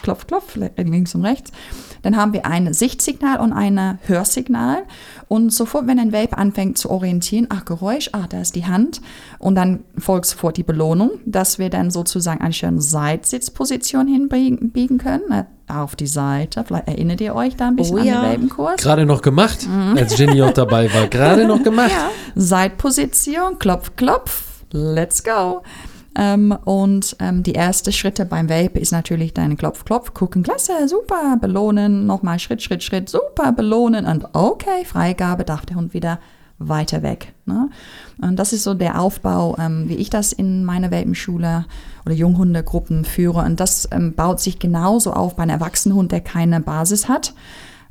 Klopf, Klopf, links und rechts, Dann haben wir ein Sichtsignal und ein Hörsignal. Und sofort, wenn ein Welpe anfängt zu orientieren, ach Geräusch, ach, da ist die Hand. Und dann folgt sofort die Belohnung, dass wir dann sozusagen eine schöne Seitsitzposition hinbiegen können. Ne, Auf die Seite. Vielleicht erinnert ihr euch da ein bisschen Oh an ja. den Welpenkurs. Gerade noch gemacht, Mhm. als Ginny auch dabei war. Gerade noch gemacht. Seitposition, klopf, klopf, let's go. Ähm, und ähm, die ersten Schritte beim Welpe ist natürlich dein Klopf, Klopf, gucken, klasse, super, belohnen, nochmal Schritt, Schritt, Schritt, super, belohnen und okay, Freigabe, darf der Hund wieder weiter weg. Ne? Und das ist so der Aufbau, ähm, wie ich das in meiner Welpenschule oder Junghundegruppen führe. Und das ähm, baut sich genauso auf bei einem Erwachsenen der keine Basis hat.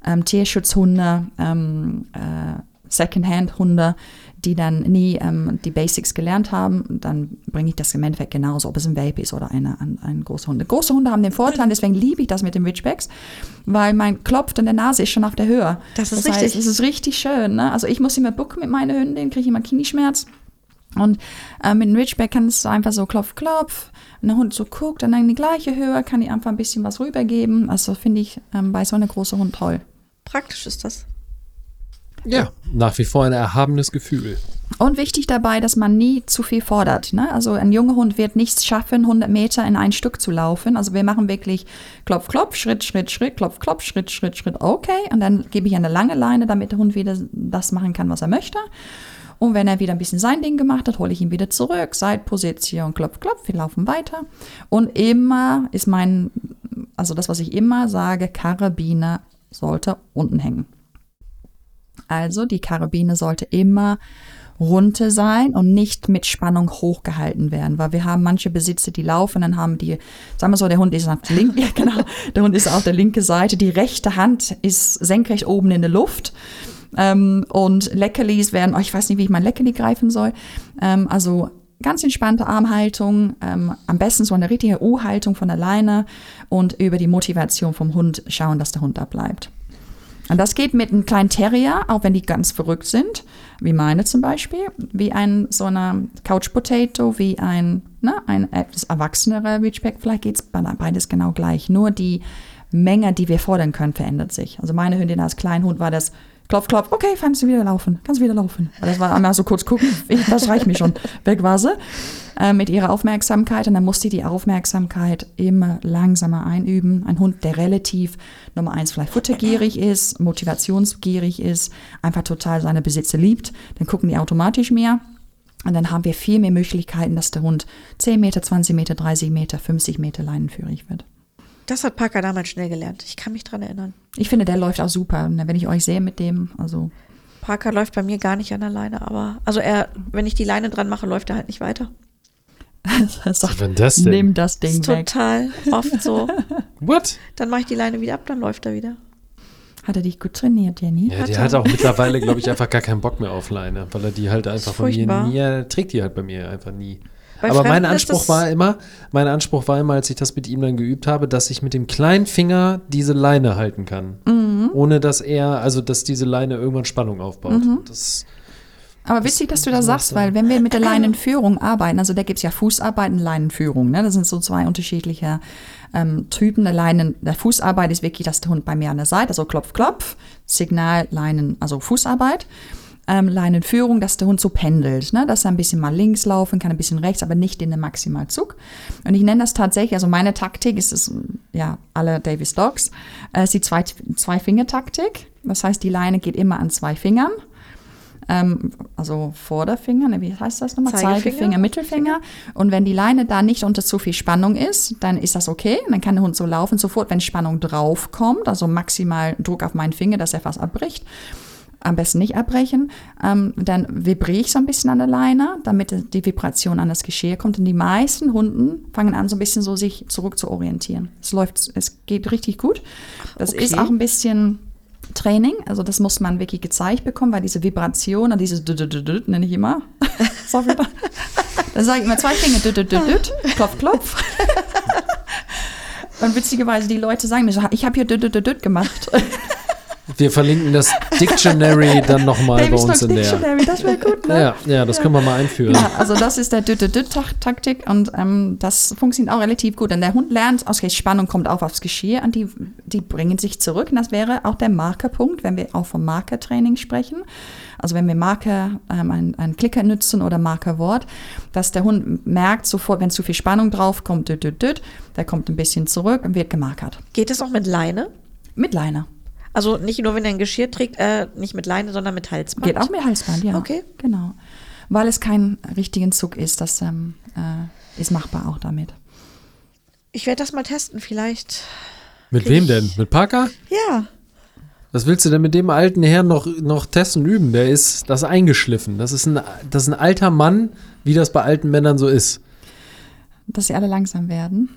Ähm, Tierschutzhunde, ähm, äh, Secondhand-Hunde, die dann nie ähm, die Basics gelernt haben, dann bringe ich das im Endeffekt genauso, ob es ein Welpe ist oder eine, ein, ein großer Hund. Große Hunde haben den Vorteil, deswegen liebe ich das mit den Ridgebacks, weil mein Klopft in der Nase ist schon auf der Höhe. Das ist heißt, richtig. es ist richtig schön. Ne? Also ich muss immer bucken mit meiner Hündin, kriege ich immer Knieschmerz. Und äh, mit dem Ridgeback kannst du einfach so klopf, klopf. Und der Hund so guckt, dann in die gleiche Höhe, kann ich einfach ein bisschen was rübergeben. Also finde ich ähm, bei so einem großen Hund toll. Praktisch ist das. Ja, nach wie vor ein erhabenes Gefühl. Und wichtig dabei, dass man nie zu viel fordert. Ne? Also ein junger Hund wird nichts schaffen, 100 Meter in ein Stück zu laufen. Also wir machen wirklich Klopf, Klopf, Schritt, Schritt, Schritt, Klopf, Klopf, Schritt, Schritt, Schritt, okay. Und dann gebe ich eine lange Leine, damit der Hund wieder das machen kann, was er möchte. Und wenn er wieder ein bisschen sein Ding gemacht hat, hole ich ihn wieder zurück. Seitposition, Klopf, Klopf, wir laufen weiter. Und immer ist mein, also das, was ich immer sage, Karabiner sollte unten hängen. Also die Karabine sollte immer runter sein und nicht mit Spannung hochgehalten werden, weil wir haben manche Besitzer, die laufen, dann haben die, sagen wir so, der Hund ist auf der linken, ja, genau, der Hund ist auf der linken Seite, die rechte Hand ist senkrecht oben in der Luft ähm, und Leckerlis werden, oh, ich weiß nicht, wie ich mein Leckerli greifen soll, ähm, also ganz entspannte Armhaltung, ähm, am besten so eine richtige U-Haltung von der Leine und über die Motivation vom Hund schauen, dass der Hund da bleibt. Und das geht mit einem kleinen Terrier, auch wenn die ganz verrückt sind, wie meine zum Beispiel, wie ein so eine Couch Potato, wie ein, ne, ein etwas erwachsenerer Ridgeback. Vielleicht geht's bei- beides genau gleich. Nur die Menge, die wir fordern können, verändert sich. Also meine Hündin als Kleinhund war das Klopf, klopf, okay, kannst du wieder laufen, kannst du wieder laufen. Weil Das war einmal so kurz gucken, ich, das reicht mir schon. Weg war sie äh, mit ihrer Aufmerksamkeit und dann musste ich die Aufmerksamkeit immer langsamer einüben. Ein Hund, der relativ Nummer eins vielleicht futtergierig ist, motivationsgierig ist, einfach total seine Besitzer liebt, dann gucken die automatisch mehr. Und dann haben wir viel mehr Möglichkeiten, dass der Hund 10 Meter, 20 Meter, 30 Meter, 50 Meter leinenführig wird. Das hat Parker damals schnell gelernt. Ich kann mich dran erinnern. Ich finde, der läuft auch super. Und Wenn ich euch sehe mit dem, also Parker läuft bei mir gar nicht an der Leine, aber also er, wenn ich die Leine dran mache, läuft er halt nicht weiter. das sagt, denn das denn? nimm das Das Ding ist weg. total oft so. What? Dann mache ich die Leine wieder ab, dann läuft er wieder. Hat er dich gut trainiert, Jenny? Ja, Hat der er. hat auch mittlerweile, glaube ich, einfach gar keinen Bock mehr auf Leine, weil er die halt einfach von mir nie, er trägt die halt bei mir einfach nie. Bei Aber mein Fremden Anspruch war immer, mein Anspruch war immer, als ich das mit ihm dann geübt habe, dass ich mit dem kleinen Finger diese Leine halten kann. Mhm. Ohne dass er, also dass diese Leine irgendwann Spannung aufbaut. Mhm. Das, Aber witzig, dass du das sagst, weil wenn wir mit der Leinenführung arbeiten, also da gibt's ja Fußarbeit und Leinenführung, ne? das sind so zwei unterschiedliche ähm, Typen der Leinen. Der Fußarbeit ist wirklich, dass der Hund bei mir an der Seite, also Klopf, Klopf, Signal, Leinen, also Fußarbeit. Ähm, Leinenführung, dass der Hund so pendelt, ne? dass er ein bisschen mal links laufen kann, ein bisschen rechts, aber nicht in den Maximalzug. Und ich nenne das tatsächlich, also meine Taktik ist es, ja, alle Davis Dogs, äh, ist die zwei, Zwei-Finger-Taktik. Das heißt, die Leine geht immer an zwei Fingern ähm, also Vorderfinger, ne, wie heißt das nochmal? Zeigefinger? Zeigefinger, Mittelfinger. Und wenn die Leine da nicht unter zu viel Spannung ist, dann ist das okay. Dann kann der Hund so laufen. Sofort, wenn Spannung draufkommt, also maximal Druck auf meinen Finger, dass er fast abbricht, am besten nicht abbrechen, ähm, dann vibriere ich so ein bisschen an der Leine, damit die Vibration an das Geschirr kommt. Und die meisten Hunden fangen an, so ein bisschen so sich zurück zu orientieren. Es läuft, es geht richtig gut. Das Okay. ist auch ein bisschen Training, also das muss man wirklich gezeigt bekommen, weil diese Vibration dieses nenne ich immer. Sorry. Dann sage ich immer zwei Finger, klopf, klopf. Und witzigerweise, die Leute sagen mir so, ich habe hier gemacht. Wir verlinken das Dictionary dann nochmal bei uns in der. Dictionary, das wäre gut, ne? Ja, ja, das können wir mal einführen. Ja, also das ist der Düt-Düt-Taktik und ähm, das funktioniert auch relativ gut. Und der Hund lernt, okay, Spannung kommt auf aufs Geschirr und die, die bringen sich zurück. Und das wäre auch der Markerpunkt, wenn wir auch vom Markertraining sprechen. Also wenn wir Marker, ähm, einen, einen Klicker nutzen oder Markerwort, dass der Hund merkt sofort, wenn zu viel Spannung drauf kommt, düt, düt, düt, der kommt ein bisschen zurück und wird gemarkert. Geht es auch mit Leine? Mit Leine. Also nicht nur, wenn er ein Geschirr trägt, äh, nicht mit Leine, sondern mit Halsband. Geht auch mit Halsband, ja. Okay. Genau. Weil es kein richtigen Zug ist, das ähm, äh, ist machbar auch damit. Ich werde das mal testen, vielleicht. Mit wem denn? Mit Parker? Ja. Was willst du denn mit dem alten Herrn noch, noch testen üben? Der ist das ist eingeschliffen. Das ist, ein, das ist ein alter Mann, wie das bei alten Männern so ist. Dass sie alle langsam werden.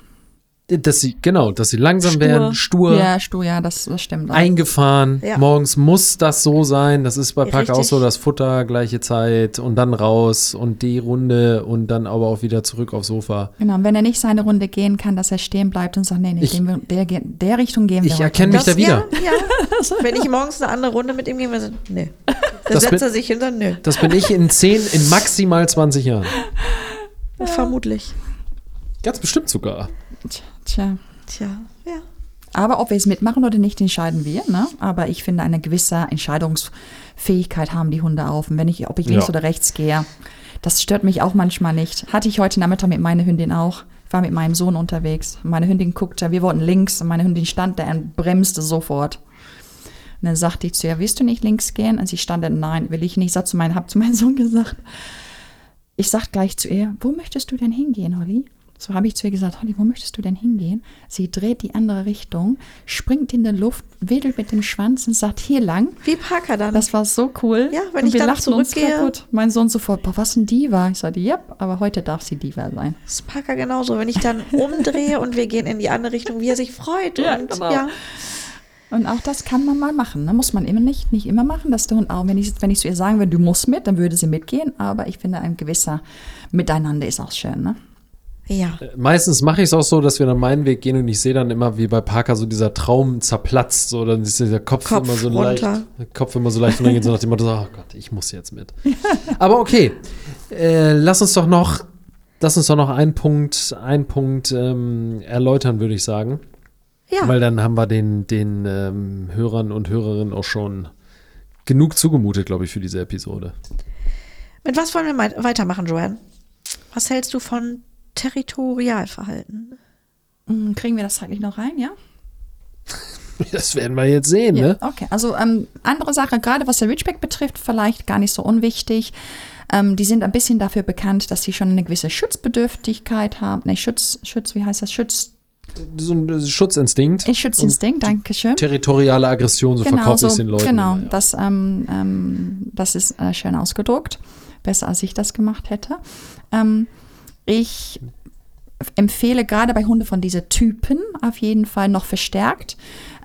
Dass sie, genau, dass sie langsam Stur. werden, stur, Ja, Stu, ja, das, das stimmt. auch. eingefahren. Ja. Morgens muss das so sein. Das ist bei Parker auch so, das Futter, gleiche Zeit und dann raus und die Runde und dann aber auch wieder zurück aufs Sofa. Genau, und wenn er nicht seine Runde gehen kann, dass er stehen bleibt und sagt, nee, nee, Ich- gehen wir, der, der Richtung gehen wir Ich heute erkenne mich nicht. da wieder. Ja, ja. Wenn ich morgens eine andere Runde mit ihm gehe, dann nee. Dann Das setzt bin- er sich hin, dann nö. Das bin ich in 10, in maximal 20 Jahren. Vermutlich. Ganz bestimmt sogar. Tja. Tja, ja. Aber ob wir es mitmachen oder nicht, entscheiden wir. Ne? Aber ich finde, eine gewisse Entscheidungsfähigkeit haben die Hunde auf. Und wenn ich, ob ich links Ja. oder rechts gehe, das stört mich auch manchmal nicht. Hatte ich heute Nachmittag mit meiner Hündin auch. Ich war mit meinem Sohn unterwegs. Meine Hündin guckte, wir wollten links und meine Hündin stand da und bremste sofort. Und dann sagte ich zu ihr, willst du nicht links gehen? Und sie stand da, nein, will ich nicht. Ich sag zu meinem, hab zu meinem Sohn gesagt, ich sag gleich zu ihr, wo möchtest du denn hingehen, Holly? So habe ich zu ihr gesagt, Holly, wo möchtest du denn hingehen? Sie dreht die andere Richtung, springt in die Luft, wedelt mit dem Schwanz und sagt, hier lang. Wie Parker dann. Das war so cool. Ja, wenn und ich wir dann lachten uns zurückgehe- kaputt. Mein Sohn sofort, boah, was ein Diva. Ich sagte, ja, aber heute darf sie Diva sein. Das ist Parker genauso. Wenn ich dann umdrehe und wir gehen in die andere Richtung, wie er sich freut. Ja, und genau. ja. Und auch das kann man mal machen. Ne? Muss man immer nicht, nicht immer machen, dass der Hund auch, wenn ich, wenn ich zu ihr sagen würde, du musst mit, dann würde sie mitgehen. Aber ich finde, ein gewisser Miteinander ist auch schön. Ne? Ja. Meistens mache ich es auch so, dass wir dann meinen Weg gehen und ich sehe dann immer, wie bei Parker so dieser Traum zerplatzt. So, dann ist dieser Kopf, Kopf immer so leicht. runter. der Kopf immer so leicht runtergeht, so nach dem Motto, oh Gott, ich muss jetzt mit. Aber okay, äh, lass uns doch noch, lass uns doch noch einen Punkt, einen Punkt ähm, erläutern, würde ich sagen. Ja. Weil dann haben wir den, den ähm, Hörern und Hörerinnen auch schon genug zugemutet, glaube ich, für diese Episode. Mit was wollen wir weitermachen, Joanne? Was hältst du von Territorialverhalten? Mm, Kriegen wir das zeitlich noch rein, ja? Das werden wir jetzt sehen, Ja, ne? okay. Also ähm, andere Sache, gerade was der Ridgeback betrifft, vielleicht gar nicht so unwichtig. Ähm, die sind ein bisschen dafür bekannt, dass sie schon eine gewisse Schutzbedürftigkeit haben. Ne, Schutz, Schutz, wie heißt das? Schutz, So ein Schutzinstinkt. äh, Schutzinstinkt, danke schön. Territoriale Aggression, so verkaufe ich es den Leuten. Genau, immer, ja. das, ähm, ähm, das ist äh, schön ausgedruckt. Besser, als ich das gemacht hätte. Ähm, ich empfehle gerade bei Hunden von diesen Typen auf jeden Fall noch verstärkt,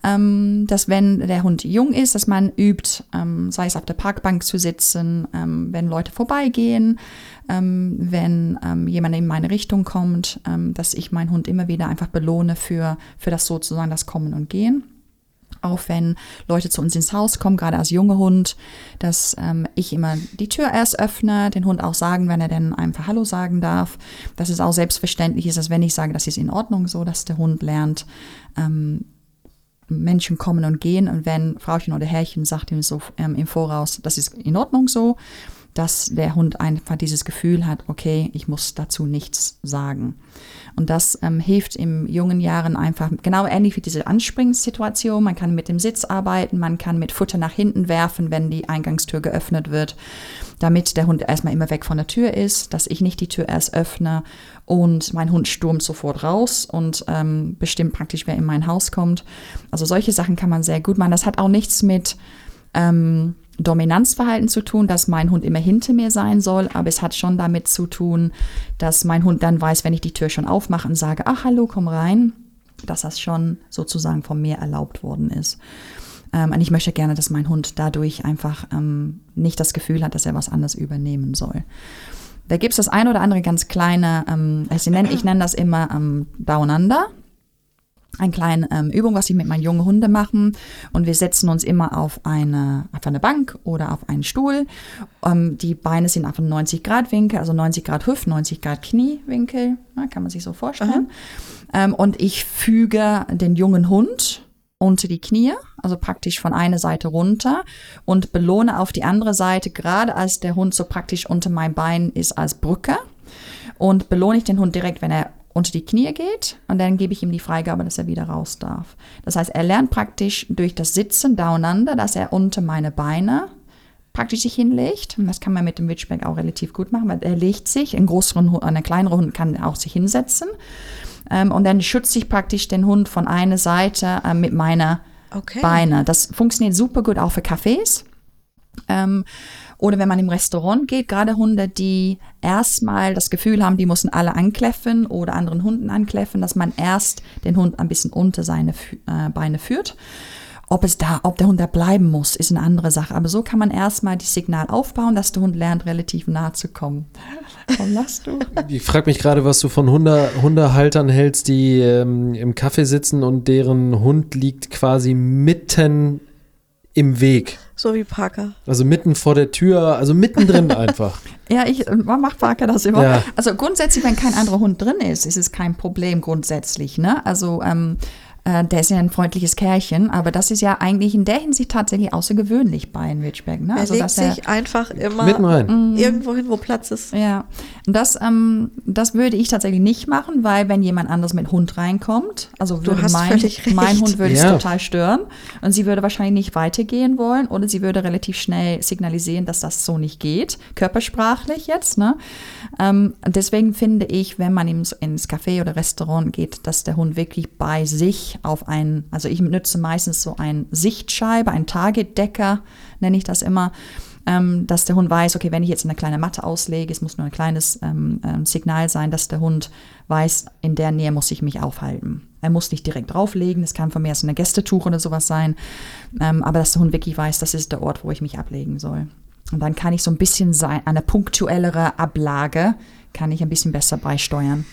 ähm, dass wenn der Hund jung ist, dass man übt, ähm, sei es auf der Parkbank zu sitzen, ähm, wenn Leute vorbeigehen, ähm, wenn ähm, jemand in meine Richtung kommt, ähm, dass ich meinen Hund immer wieder einfach belohne für, für das sozusagen das Kommen und Gehen auch wenn Leute zu uns ins Haus kommen, gerade als junger Hund, dass ähm, ich immer die Tür erst öffne, den Hund auch sagen, wenn er denn einfach Hallo sagen darf. Dass es auch selbstverständlich ist, dass wenn ich sage, das ist in Ordnung so, dass der Hund lernt, ähm, Menschen kommen und gehen und wenn Frauchen oder Herrchen sagt ihm so ähm, im Voraus, das ist in Ordnung so, dass der Hund einfach dieses Gefühl hat, okay, ich muss dazu nichts sagen. Und das ähm, hilft in jungen Jahren einfach, genau ähnlich wie diese Anspringssituation. Man kann mit dem Sitz arbeiten, man kann mit Futter nach hinten werfen, wenn die Eingangstür geöffnet wird, damit der Hund erstmal immer weg von der Tür ist, dass ich nicht die Tür erst öffne und mein Hund stürmt sofort raus und ähm, bestimmt praktisch, wer in mein Haus kommt. Also solche Sachen kann man sehr gut machen. Das hat auch nichts mit ähm, Dominanzverhalten zu tun, dass mein Hund immer hinter mir sein soll, aber es hat schon damit zu tun, dass mein Hund dann weiß, wenn ich die Tür schon aufmache und sage, ach hallo, komm rein, dass das schon sozusagen von mir erlaubt worden ist. Ähm, und ich möchte gerne, dass mein Hund dadurch einfach ähm, nicht das Gefühl hat, dass er was anderes übernehmen soll. Da gibt es das ein oder andere ganz kleine, ähm, ich nenne ich nenn das immer ähm, Down Under. Eine kleine ähm, Übung, was ich mit meinen jungen Hunden mache. Und wir setzen uns immer auf eine, auf eine Bank oder auf einen Stuhl. Ähm, die Beine sind auf einem 90 Grad Winkel, also 90 Grad Hüft, 90 Grad Kniewinkel, na, kann man sich so vorstellen. Ähm, und ich füge den jungen Hund unter die Knie, also praktisch von einer Seite runter und belohne auf die andere Seite, gerade als der Hund so praktisch unter mein Bein ist als Brücke. Und belohne ich den Hund direkt, wenn er unter die Knie geht und dann gebe ich ihm die Freigabe, dass er wieder raus darf. Das heißt, er lernt praktisch durch das Sitzen daueinander, dass er unter meine Beine praktisch sich hinlegt. Und das kann man mit dem Witchback auch relativ gut machen, weil er legt sich, ein größeren Hund, ein kleinerer Hund kann auch sich hinsetzen. Ähm, und dann schütze ich praktisch den Hund von einer Seite äh, mit meiner Okay. Beine. Das funktioniert super gut auch für Cafés. Ähm, oder wenn man im Restaurant geht, gerade Hunde, die erstmal das Gefühl haben, die müssen alle ankläffen oder anderen Hunden ankläffen, dass man erst den Hund ein bisschen unter seine äh, Beine führt. Ob es da, ob der Hund da bleiben muss, ist eine andere Sache. Aber so kann man erstmal das Signal aufbauen, dass der Hund lernt, relativ nah zu kommen. Warum lachst du? Ich frage mich gerade, was du von Hunde, Hundehaltern hältst, die ähm, im Café sitzen und deren Hund liegt quasi mitten im Weg. So wie Parker. Also mitten vor der Tür, also mittendrin einfach. Ja, ich äh, macht Parker das immer. Ja. Also grundsätzlich, wenn kein anderer Hund drin ist, ist es kein Problem grundsätzlich. Ne? Also ähm, äh, der ist ja ein freundliches Kerlchen, aber das ist ja eigentlich in der Hinsicht tatsächlich außergewöhnlich bei einem Ridgeback. Ne? Er Also legt dass er sich einfach immer Mitten rein. irgendwo hin, wo Platz ist. Ja, und das, ähm, das würde ich tatsächlich nicht machen, weil wenn jemand anders mit Hund reinkommt, also würde hast mein, völlig recht. mein Hund würde es Ja. total stören und sie würde wahrscheinlich nicht weitergehen wollen oder sie würde relativ schnell signalisieren, dass das so nicht geht, körpersprachlich jetzt. Ne? Ähm, deswegen finde ich, wenn man ins, ins Café oder Restaurant geht, dass der Hund wirklich bei sich auf einen, also ich nutze meistens so ein Sichtscheibe, ein Targetdecker, nenne ich das immer, ähm, dass der Hund weiß, okay, wenn ich jetzt eine kleine Matte auslege, es muss nur ein kleines ähm, ähm, Signal sein, dass der Hund weiß, in der Nähe muss ich mich aufhalten. Er muss nicht direkt drauflegen, es kann von mir aus eine Gästetuch oder sowas sein, ähm, aber dass der Hund wirklich weiß, das ist der Ort, wo ich mich ablegen soll. Und dann kann ich so ein bisschen sein, eine punktuellere Ablage kann ich ein bisschen besser beisteuern.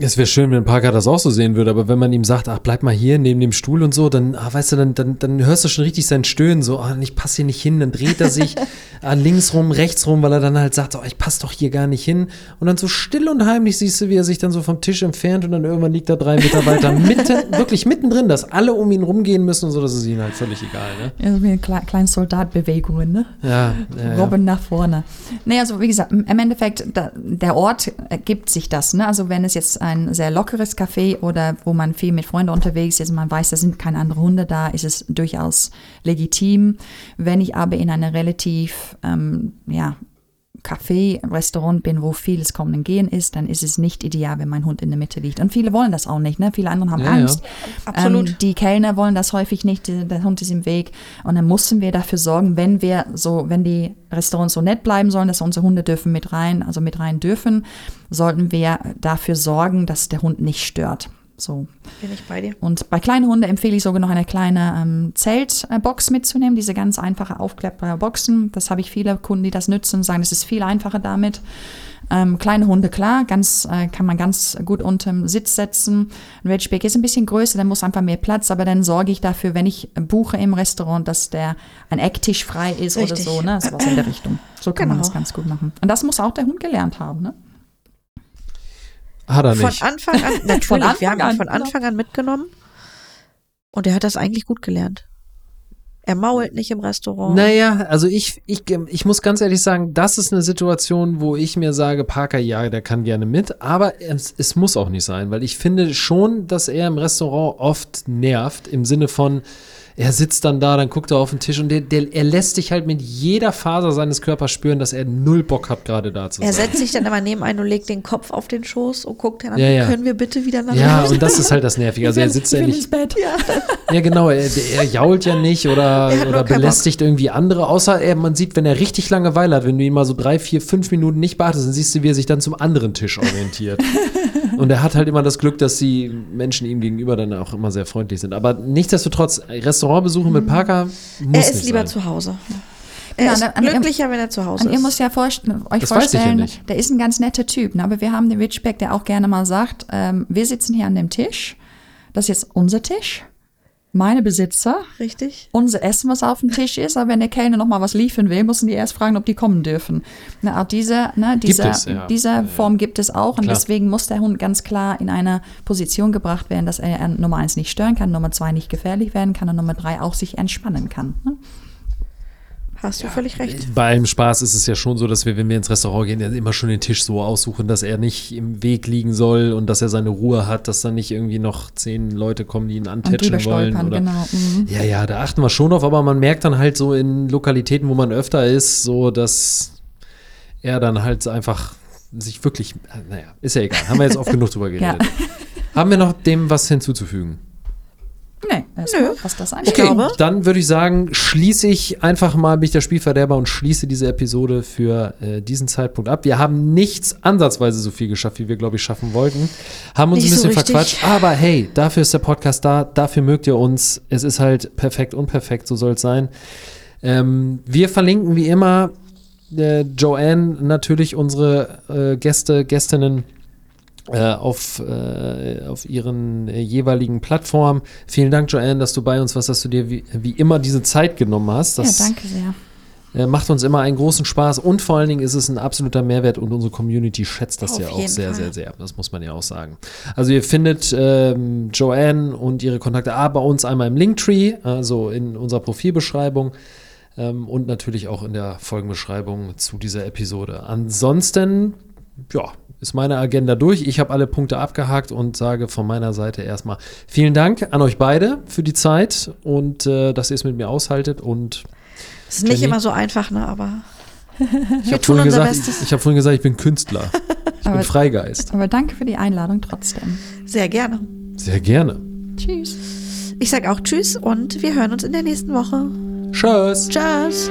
Es wäre schön, wenn Parker das auch so sehen würde, aber wenn man ihm sagt, ach, bleib mal hier neben dem Stuhl und so, dann, ah, weißt du, dann, dann, dann hörst du schon richtig sein Stöhnen, so, ah, ich passe hier nicht hin, dann dreht er sich ah, links rum, rechts rum, weil er dann halt sagt, oh, ich passe doch hier gar nicht hin. Und dann so still und heimlich siehst du, wie er sich dann so vom Tisch entfernt und dann irgendwann liegt er drei Meter weiter, mitten, wirklich mittendrin, dass alle um ihn rumgehen müssen und so, das ist ihnen halt völlig egal, ne? Ja, so wie eine kle kleine Soldatbewegungen, ne? Ja, ja, ja. Robben nach vorne. Nee, also wie gesagt, im Endeffekt, da, der Ort ergibt sich das. Ne? Also wenn es jetzt ein sehr lockeres Café oder wo man viel mit Freunden unterwegs ist, man weiß, da sind keine anderen Hunde da, ist es durchaus legitim. Wenn ich aber in einer relativ, ähm, ja, Café, Restaurant bin, wo vieles Kommen und Gehen ist, dann ist es nicht ideal, wenn mein Hund in der Mitte liegt. Und viele wollen das auch nicht. Ne? Viele andere haben Ja, Angst. Absolut. Ähm, die Kellner wollen das häufig nicht. Der der Hund ist im Weg. Und dann müssen wir dafür sorgen, wenn wir so, wenn die Restaurants so nett bleiben sollen, dass unsere Hunde dürfen mit rein, also mit rein dürfen, sollten wir dafür sorgen, dass der Hund nicht stört. So. Bin ich bei dir. Und bei kleinen Hunden empfehle ich sogar noch eine kleine ähm, Zeltbox mitzunehmen, diese ganz einfache aufklappbare Boxen. Das habe ich viele Kunden, die das nützen, sagen, es ist viel einfacher damit. Ähm, kleine Hunde, klar, ganz, äh, kann man ganz gut unterm Sitz setzen. Ein Ridgeback ist ein bisschen größer, dann muss einfach mehr Platz, aber dann sorge ich dafür, wenn ich buche im Restaurant, dass der ein Ecktisch frei ist Richtig. oder so, ne? Sowas in der Richtung. So kann man Genau. das ganz gut machen. Und das muss auch der Hund gelernt haben, ne? Hat er Von nicht. Anfang an, natürlich, Von wir Anfang haben ihn von genau. Anfang an mitgenommen. Und er hat das eigentlich gut gelernt. Er mault nicht im Restaurant. Naja, also ich, ich, ich muss ganz ehrlich sagen, das ist eine Situation, wo ich mir sage, Parker, ja, der kann gerne mit, aber es, es muss auch nicht sein, weil ich finde schon, dass er im Restaurant oft nervt, im Sinne von, er sitzt dann da, dann guckt er auf den Tisch und der, der, er lässt sich halt mit jeder Faser seines Körpers spüren, dass er null Bock hat, gerade da zu sein. Er setzt sich dann immer neben einen und legt den Kopf auf den Schoß und guckt dann an, Ja, ja. können wir bitte wieder nach ja, Hause? und das ist halt das Nervige. Also er sitzt ja nicht, ins Bett. Ja, genau. Er, er jault ja nicht oder, Er oder belästigt irgendwie andere, außer er, man sieht, wenn er richtig Langeweile hat, wenn du ihn mal so drei, vier, fünf Minuten nicht beachtest, dann siehst du, wie er sich dann zum anderen Tisch orientiert. Und er hat halt immer das Glück, dass die Menschen ihm gegenüber dann auch immer sehr freundlich sind. Aber nichtsdestotrotz, Restaurantbesuche mit Parker muss er ist nicht lieber sein. zu Hause. Er Ja, ist an- an- glücklicher, wenn er zu Hause Und ihr ist. müsst ja vorstellen, euch Das weiß ich ja vorstellen, nicht. der ist ein ganz netter Typ. Ne? Aber wir haben den Ridgeback, der auch gerne mal sagt, ähm, wir sitzen hier an dem Tisch. das ist jetzt unser Tisch, meine Besitzer, Richtig? unser Essen, was auf dem Tisch ist, aber wenn der Kellner noch mal was liefern will, müssen die erst fragen, ob die kommen dürfen. Na, auch diese, ne, diese, es, ja. diese Ja, ja. Form gibt es auch und Klar. deswegen muss der Hund ganz klar in eine Position gebracht werden, dass er an Nummer eins nicht stören kann, Nummer zwei nicht gefährlich werden kann und Nummer drei auch sich entspannen kann. Ne? Hast du völlig recht. Bei allem Spaß ist es ja schon so, dass wir, wenn wir ins Restaurant gehen, ja immer schon den Tisch so aussuchen, dass er nicht im Weg liegen soll und dass er seine Ruhe hat, dass dann nicht irgendwie noch zehn Leute kommen, die ihn antätscheln wollen. Oder, genau. Mhm. Ja, ja, da achten wir schon auf, aber man merkt dann halt so in Lokalitäten, wo man öfter ist, so dass er dann halt einfach sich wirklich, naja, ist ja egal, haben wir jetzt oft genug drüber geredet. Haben wir noch dem was hinzuzufügen? Nee, erstmal, was das angeht. Okay. glaube- Dann würde ich sagen, schließe ich einfach mal, bin ich der Spielverderber und schließe diese Episode für äh, diesen Zeitpunkt ab. Wir haben nichts ansatzweise so viel geschafft, wie wir, glaube ich, schaffen wollten. Haben uns Nicht ein so bisschen richtig. verquatscht, aber hey, dafür ist der Podcast da, dafür mögt ihr uns. Es ist halt perfekt, unperfekt, so soll es sein. Ähm, wir verlinken wie immer äh, Joanne natürlich unsere äh, Gäste, Gästinnen auf, äh, auf ihren äh, jeweiligen Plattformen. Vielen Dank, Joanne, dass du bei uns warst, dass du dir wie, wie immer diese Zeit genommen hast. Ja, Das danke sehr. äh, macht uns immer einen großen Spaß und vor allen Dingen ist es ein absoluter Mehrwert und unsere Community schätzt das Auf ja auch sehr, Fall. sehr, sehr. Das muss man ja auch sagen. Also ihr findet ähm, Joanne und ihre Kontakte A bei uns einmal im Linktree, also in unserer Profilbeschreibung ähm, und natürlich auch in der Folgenbeschreibung zu dieser Episode. Ansonsten, ja, ist meine Agenda durch. Ich habe alle Punkte abgehakt und sage von meiner Seite erstmal vielen Dank an euch beide für die Zeit und äh, dass ihr es mit mir aushaltet und Es ist nicht Jenny? immer so einfach, ne, aber ich wir habe tun vorhin, unser gesagt, Bestes. ich hab vorhin gesagt, ich bin Künstler. Ich bin Aber- Freigeist. Aber danke für die Einladung trotzdem. Sehr gerne. Sehr gerne. Tschüss. Ich sage auch Tschüss und wir hören uns in der nächsten Woche. Tschüss. Tschüss.